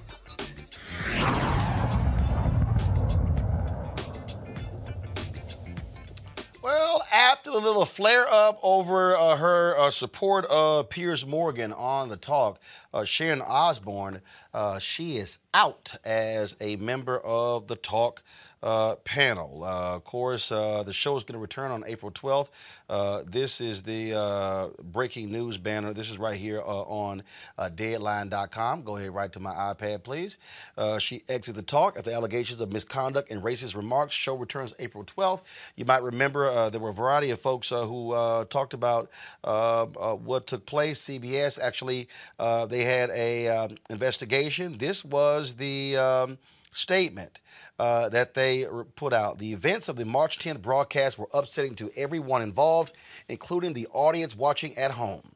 Well, after the little flare up over uh, her uh, support of Piers Morgan on the talk, uh, Sharon Osbourne, uh, she is out as a member of the talk uh, panel. Uh, of course, uh, the show is going to return on April 12th. Uh, this is the uh, breaking news banner. This is right here uh, on deadline.com. Go ahead, right to my iPad, please. Uh, she exits the talk after allegations of misconduct and racist remarks. Show returns April 12th. You might remember uh, there were a variety of folks who uh, talked about what took place. CBS actually, uh, they had a um, investigation. This was the um, statement uh, that they put out. The events of the March 10th broadcast were upsetting to everyone involved, including the audience watching at home.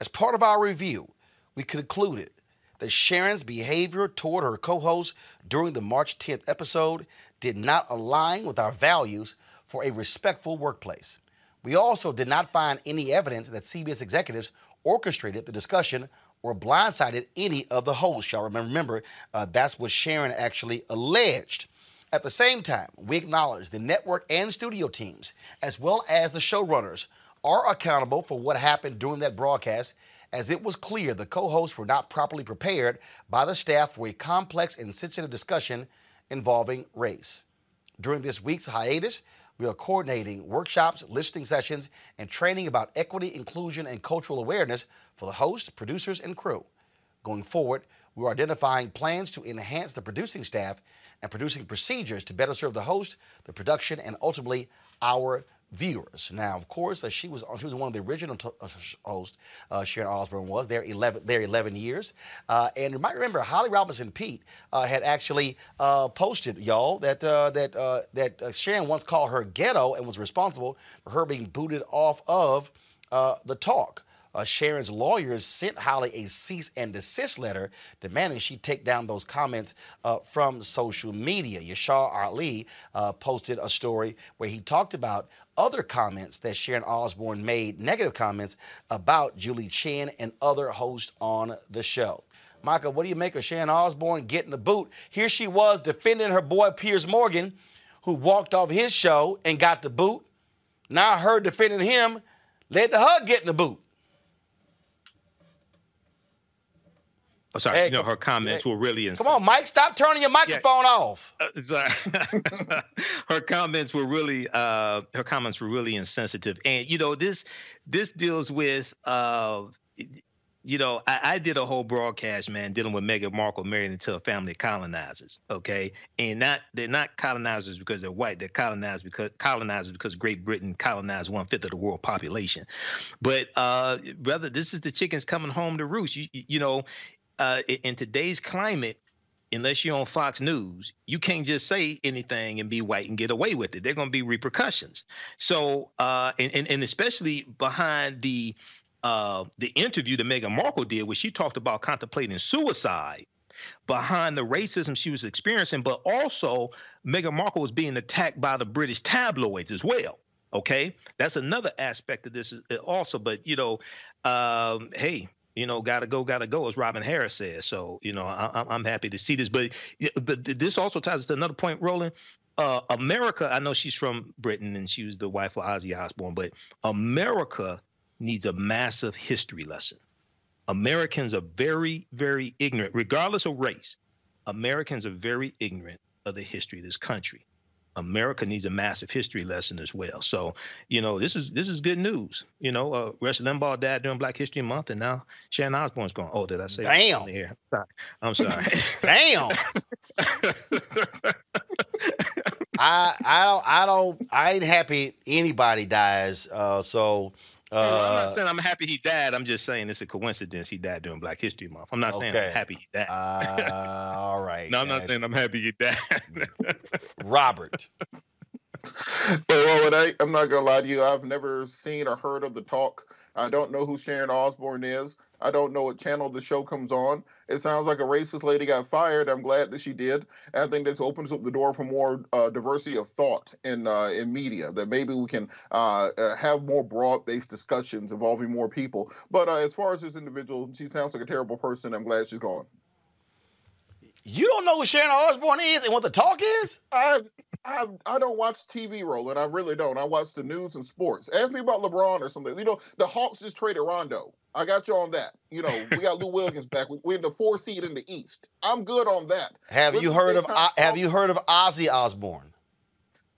As part of our review, we concluded that Sharon's behavior toward her co host during the March 10th episode did not align with our values for a respectful workplace. We also did not find any evidence that CBS executives orchestrated the discussion or blindsided any of the hosts. Y'all remember, remember uh, that's what Sharon actually alleged. At the same time, we acknowledge the network and studio teams, as well as the showrunners, are accountable for what happened during that broadcast, as it was clear the co hosts were not properly prepared by the staff for a complex and sensitive discussion involving race. During this week's hiatus, we are coordinating workshops, listening sessions, and training about equity, inclusion, and cultural awareness for the host, producers, and crew. Going forward, we are identifying plans to enhance the producing staff and producing procedures to better serve the host, the production, and ultimately our viewers. Now, of course, uh, she was she was one of the original uh, hosts. Uh, Sharon Osbourne was there 11 there 11 years, uh, and you might remember Holly Robinson Peete uh, had actually uh, posted y'all that uh, that uh, that uh, Sharon once called her ghetto and was responsible for her being booted off of uh, the talk. Uh, Sharon's lawyers sent Holly a cease and desist letter demanding she take down those comments uh, from social media. Yashar Ali uh, posted a story where he talked about other comments that Sharon Osbourne made, negative comments about Julie Chen and other hosts on the show. Michael, what do you make of Sharon Osbourne getting the boot? Here she was defending her boy Piers Morgan, who walked off his show and got the boot. Now her defending him led to her getting the boot. Oh, sorry, you know her comments were really. Insensitive. Come on, Mike, stop turning your microphone off. Uh, sorry. her comments were really uh, her comments were really insensitive, and you know this this deals with uh, you know I, I did a whole broadcast, man, dealing with Meghan Markle married into a family of colonizers, okay, and not they're not colonizers because they're white, they're colonized because colonizers because Great Britain colonized one fifth of the world population, but uh, brother, this is the chickens coming home to roost. You you know uh, in today's climate, unless you're on Fox News, you can't just say anything and be white and get away with it. There are going to be repercussions. So, uh, and, and and especially behind the uh, the interview that Meghan Markle did, where she talked about contemplating suicide behind the racism she was experiencing, but also Meghan Markle was being attacked by the British tabloids as well. Okay, that's another aspect of this uh, also. But you know, um, hey, you know, gotta go, gotta go, as Robin Harris says. So, you know, I, I'm happy to see this. But, but this also ties to another point, Roland. Uh, America, I know she's from Britain and she was the wife of Ozzy Osbourne, but America needs a massive history lesson. Americans are very, very ignorant, regardless of race. Americans are very ignorant of the history of this country. America needs a massive history lesson as well. So, you know, this is this is good news. You know, uh, Rush Limbaugh died during Black History Month, and now Sharon Osbourne's going. Oh, did I say? Damn. Here? I'm sorry. Damn. I I don't I don't I ain't happy anybody dies. Uh, so I'm not uh, saying I'm happy he died. I'm just saying it's a coincidence he died during Black History Month. I'm not saying I'm happy he died. uh, all right. no, I'm not saying I'm happy he died. Robert. Well, Roland, I, I'm not gonna lie to you. I've never seen or heard of the talk. I don't know who Sharon Osbourne is. I don't know what channel the show comes on. It sounds like a racist lady got fired. I'm glad that she did. I think this opens up the door for more uh, diversity of thought in uh, in media. That maybe we can uh, uh, have more broad-based discussions involving more people. But uh, as far as this individual, she sounds like a terrible person. I'm glad she's gone. You don't know who Sharon Osbourne is and what the talk is? I I I don't watch TV, Roland. I really don't. I watch the news and sports. Ask me about LeBron or something. You know, the Hawks just traded Rondo. I got you on that. You know, we got Lou Williams back. We- We're in the four seed in the East. I'm good on that. Have Let's you heard of kind uh, Have you heard of Ozzy Osbourne?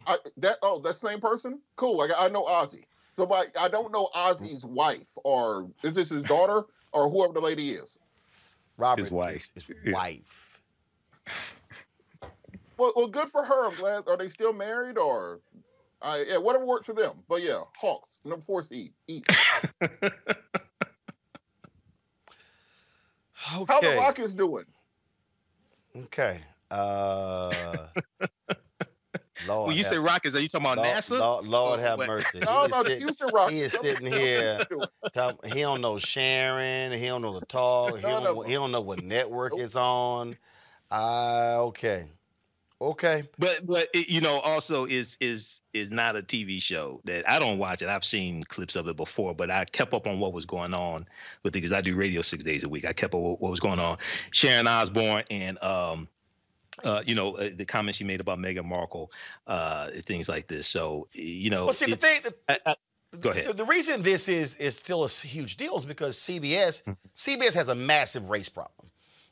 I, that oh, that same person? Cool. I, I know Ozzy. So, but I don't know Ozzy's wife or is this his daughter or whoever the lady is. Robert, His wife. His, wife. Well, well, good for her. I'm glad. Are they still married or? Uh, yeah, whatever worked for them. But yeah, Hawks, number four seed, East. How the Rockets doing? Okay. Uh, Lord when you have- say Rockets, are you talking about Lord, NASA? Lord, Lord Or have what? mercy. No, He no, is the sitting- Houston Rockets. He is sitting here. Rockets doing. tell- he don't know Sharon. He don't know the talk. He None don't, of know- he don't know what network is on. Uh, okay. Okay. But but it, you know also is is is not a TV show that I don't watch it. I've seen clips of it before, but I kept up on what was going on with it because I do radio six days a week. I kept up what was going on. Sharon Osbourne and um uh, you know uh, the comments she made about Meghan Markle, uh, things like this. So you know, Well, see, the it's- thing, the, I- I- go ahead. The, the reason this is is still a huge deal is because CBS CBS has a massive race problem.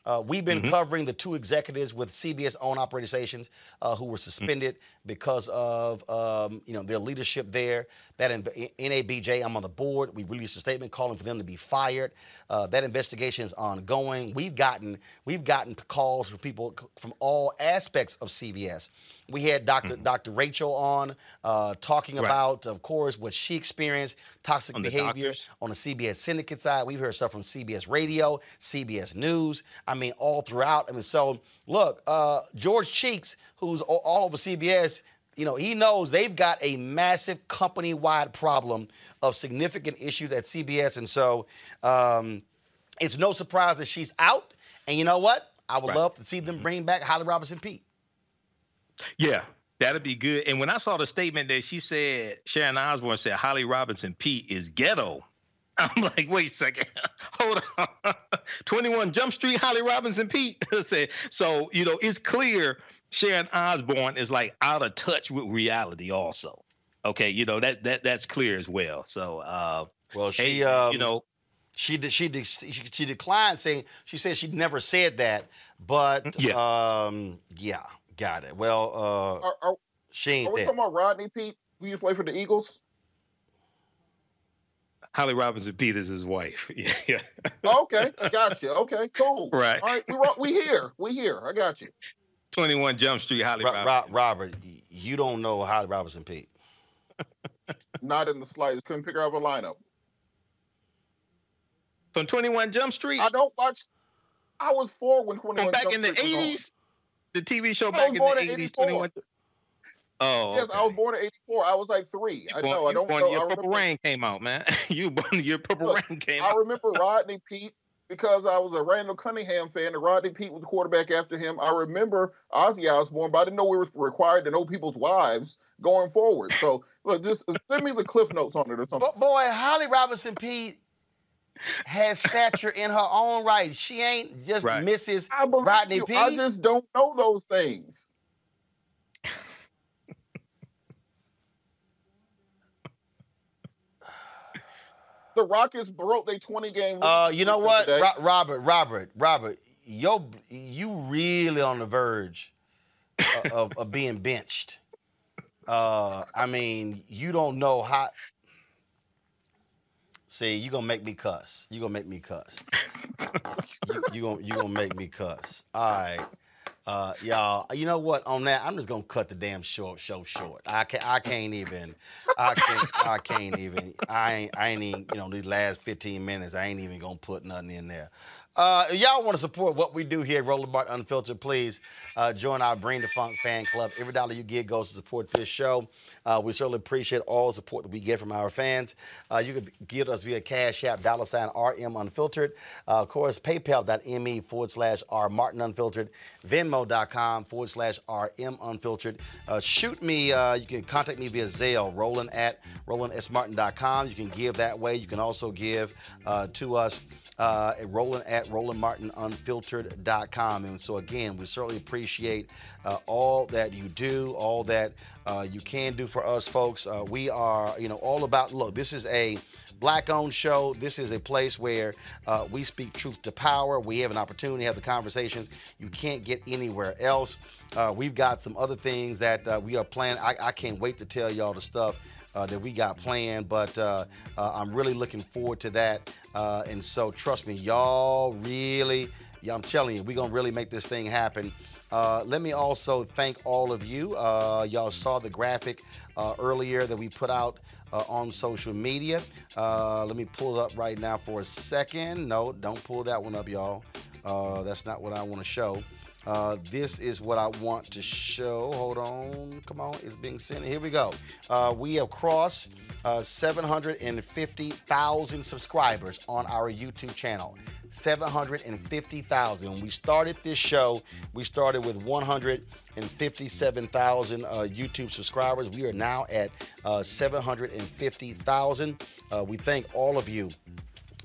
Uh, we've been Mhm. covering the two executives with CBS owned operating stations uh, who were suspended because of um, you know their leadership there. That in, NABJ, I'm on the board. We released a statement calling for them to be fired. Uh, that investigation is ongoing. We've gotten we've gotten calls from people from all aspects of CBS. We had doctor Dr. Rachel on uh, talking Right. about, of course, what she experienced, toxic On behavior doctors. on the CBS syndicate side. We've heard stuff from CBS Radio, CBS News. I mean, all throughout. I mean, so look, uh, George Cheeks, who's all, over CBS, you know, he knows they've got a massive company-wide problem of significant issues at CBS, and so um, it's no surprise that she's out. And you know what? I would Right. love to see them bring back Holly Robinson Peete. Yeah, that'd be good. And when I saw the statement that she said, Sharon Osbourne said Holly Robinson Peete is ghetto. I'm like, wait a second, hold on. 21 Jump Street, Holly Robinson Peete said. So you know, it's clear Sharon Osbourne is like out of touch with reality. Also, okay, you know that that that's clear as well. So, uh, well, she, hey, um, you know, She de- she she, she declined saying she said she'd never said that, but Yeah. um, yeah, got it. Well, uh, Are, are, she ain't are we that. talking about Rodney Peete, who used to play for the Eagles? Holly Robinson Peete is his wife. Yeah, yeah. okay, gotcha. Okay, cool. Right. All right, we ro- we here. We here. I got you. 21 Jump Street, Holly Ro- Robinson. Ro- Robert, you don't know Holly Robinson Peete. Not in the slightest. Couldn't pick her up a lineup. From 21 Jump Street. I don't watch. I was four when 21 From back Jump in the Street was on. 80s? The TV show back in the in 80s, 21. Oh, Yes, I was born in '84. I was like three. I born- know. I don't born- know. Your I Purple Rain came out, man. you born your Purple Look, Rain came I out. remember Rodney Peete because I was a Randall Cunningham fan, and Rodney Peete was the quarterback after him. I remember Ozzy Osbourne, but I didn't know we were required to know people's wives going forward. So look, just send me the cliff notes on it or something. But boy, Holly Robinson Peete has stature in her own right. She ain't just Right. Mrs. I believe Rodney you. Peete. I just don't know those things. the Rockets broke their 20 game. Uh, you know what, today. Ro- Robert, Robert, Robert, yo, you really on the verge of, of, of being benched. Uh, I mean, you don't know how. See, you gonna make me cuss. You gonna make me cuss. you, gonna you gonna make me cuss. All right, uh, y'all. You know what? On that, I'm just gonna cut the damn short show short. I can't. I can't even. I can't. I can't even. I ain't. I ain't even. You know, these last 15 minutes, I ain't even gonna put nothing in there. Uh, y'all want to support what we do here at Roland Unfiltered, please uh, join our Bring the Funk fan club. Every dollar you give goes to support this show. Uh, we certainly appreciate all the support that we get from our fans. Uh, you can give us via Cash App, dollar sign RM Unfiltered. Uh, of course, paypal.me forward slash R Martin Unfiltered, Venmo.com forward slash RM Unfiltered. Uh, shoot me, you can contact me via Zelle, Roland at RolandSMartin.com. You can give that way. You can also give to us uh, at Roland at RolandMartinUnfiltered.com. And so again, we certainly appreciate uh, all that you do, all that uh, you can do for us, folks. Uh, we are, you know, all about. Look, this is a black-owned show. This is a place where uh, we speak truth to power. We have an opportunity to have the conversations you can't get anywhere else. Uh, we've got some other things that we are planning. I, I can't wait to tell y'all the stuff uh, that we got planned, but uh, uh, I'm really looking forward to that. Uh, and so, trust me, y'all really, yeah, I'm telling you, we're going to really make this thing happen. Uh, let me also thank all of you. Uh, y'all saw the graphic earlier that we put out on social media. Let me pull it up right now for a second. No, don't pull that one up, y'all. That's not what I want to show. Uh, this is what I want to show. Hold on. Come on. It's being sent. Here we go. Uh, we have crossed uh, 750,000 subscribers on our YouTube channel. 750,000. When we started this show, we started with 157,000 uh, YouTube subscribers. We are now at uh, 750,000. Uh, we thank all of you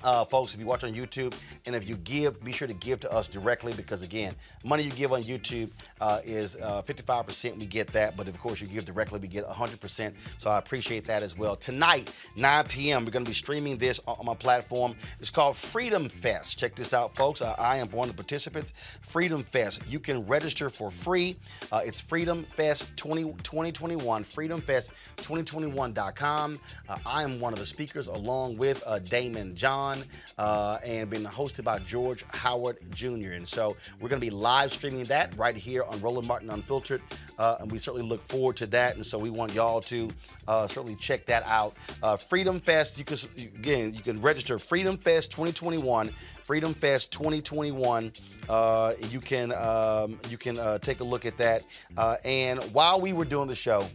uh, folks, if you watch on YouTube and if you give, be sure to give to us directly because, again, money you give on YouTube uh, is uh, 55%. We get that. But of course, you give directly, we get 100%. So I appreciate that as well. Tonight, 9 p.m., we're going to be streaming this on my platform. It's called Freedom Fest. Check this out, folks. I, I am one of the participants. Freedom Fest. You can register for free. Uh, it's Freedom Fest 20, 2021, freedomfest2021.com. Uh, I am one of the speakers along with uh, Daymond John. 2021 uh, and been hosted by George Howard Jr. And so we're going to be live streaming that right here on Roland Martin Unfiltered. Uh, and we certainly look forward to that. And so we want y'all to uh, certainly check that out. Uh, Freedom Fest, you can again, you can register Freedom Fest 2021. Freedom Fest 2021. Uh, you can um, you can uh, take a look at that. Uh, and while we were doing the show,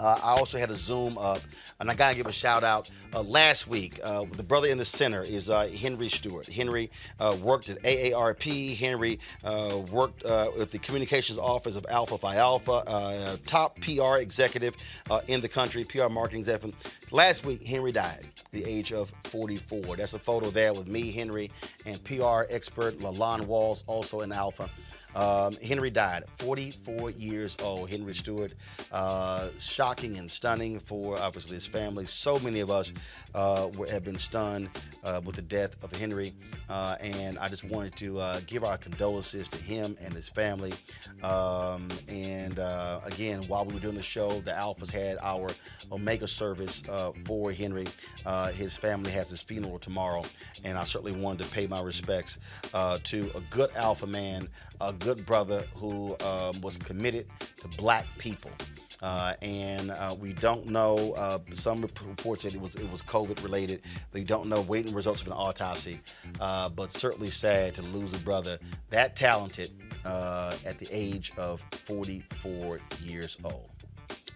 uh, I also had a Zoom up, and I gotta give a shout out. Uh, last week, uh, the brother in the center is uh, Henry Stewart. Henry uh, worked at AARP. Henry uh, worked with the communications office of Alpha Phi Alpha, top PR executive in the country, PR marketing executive. Last week, Henry died at the age of 44. That's a photo there with me, Henry, and PR expert LaLon Walls, also in Alpha. Um, Henry died, 44 years old. Henry Stewart, uh, shocking and stunning for obviously his family. So many of us uh, have been stunned uh, with the death of Henry, uh, and I just wanted to uh, give our condolences to him and his family. Um, and uh, again, while we were doing the show, the Alphas had our Omega service for Henry. his family has his funeral tomorrow, and I certainly wanted to pay my respects to a good Alpha man a good brother who um, was committed to black people. Uh, and uh, we don't know. Uh, some reports said it was it was COVID related. We don't know. Waiting results of an autopsy, uh, but certainly sad to lose a brother that talented uh, at the age of 44 years old.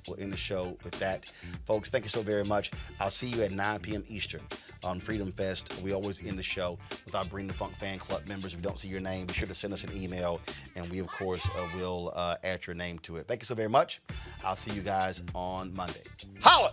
We'll end the show with that, folks. Thank you so very much. I'll see you at 9 p.m. Eastern on Freedom Fest. We always end the show with our Bring the Funk fan club members. If we don't see your name, be sure to send us an email, and we, of course, uh, will uh, add your name to it. Thank you so very much. I'll see you guys on Monday. Holla!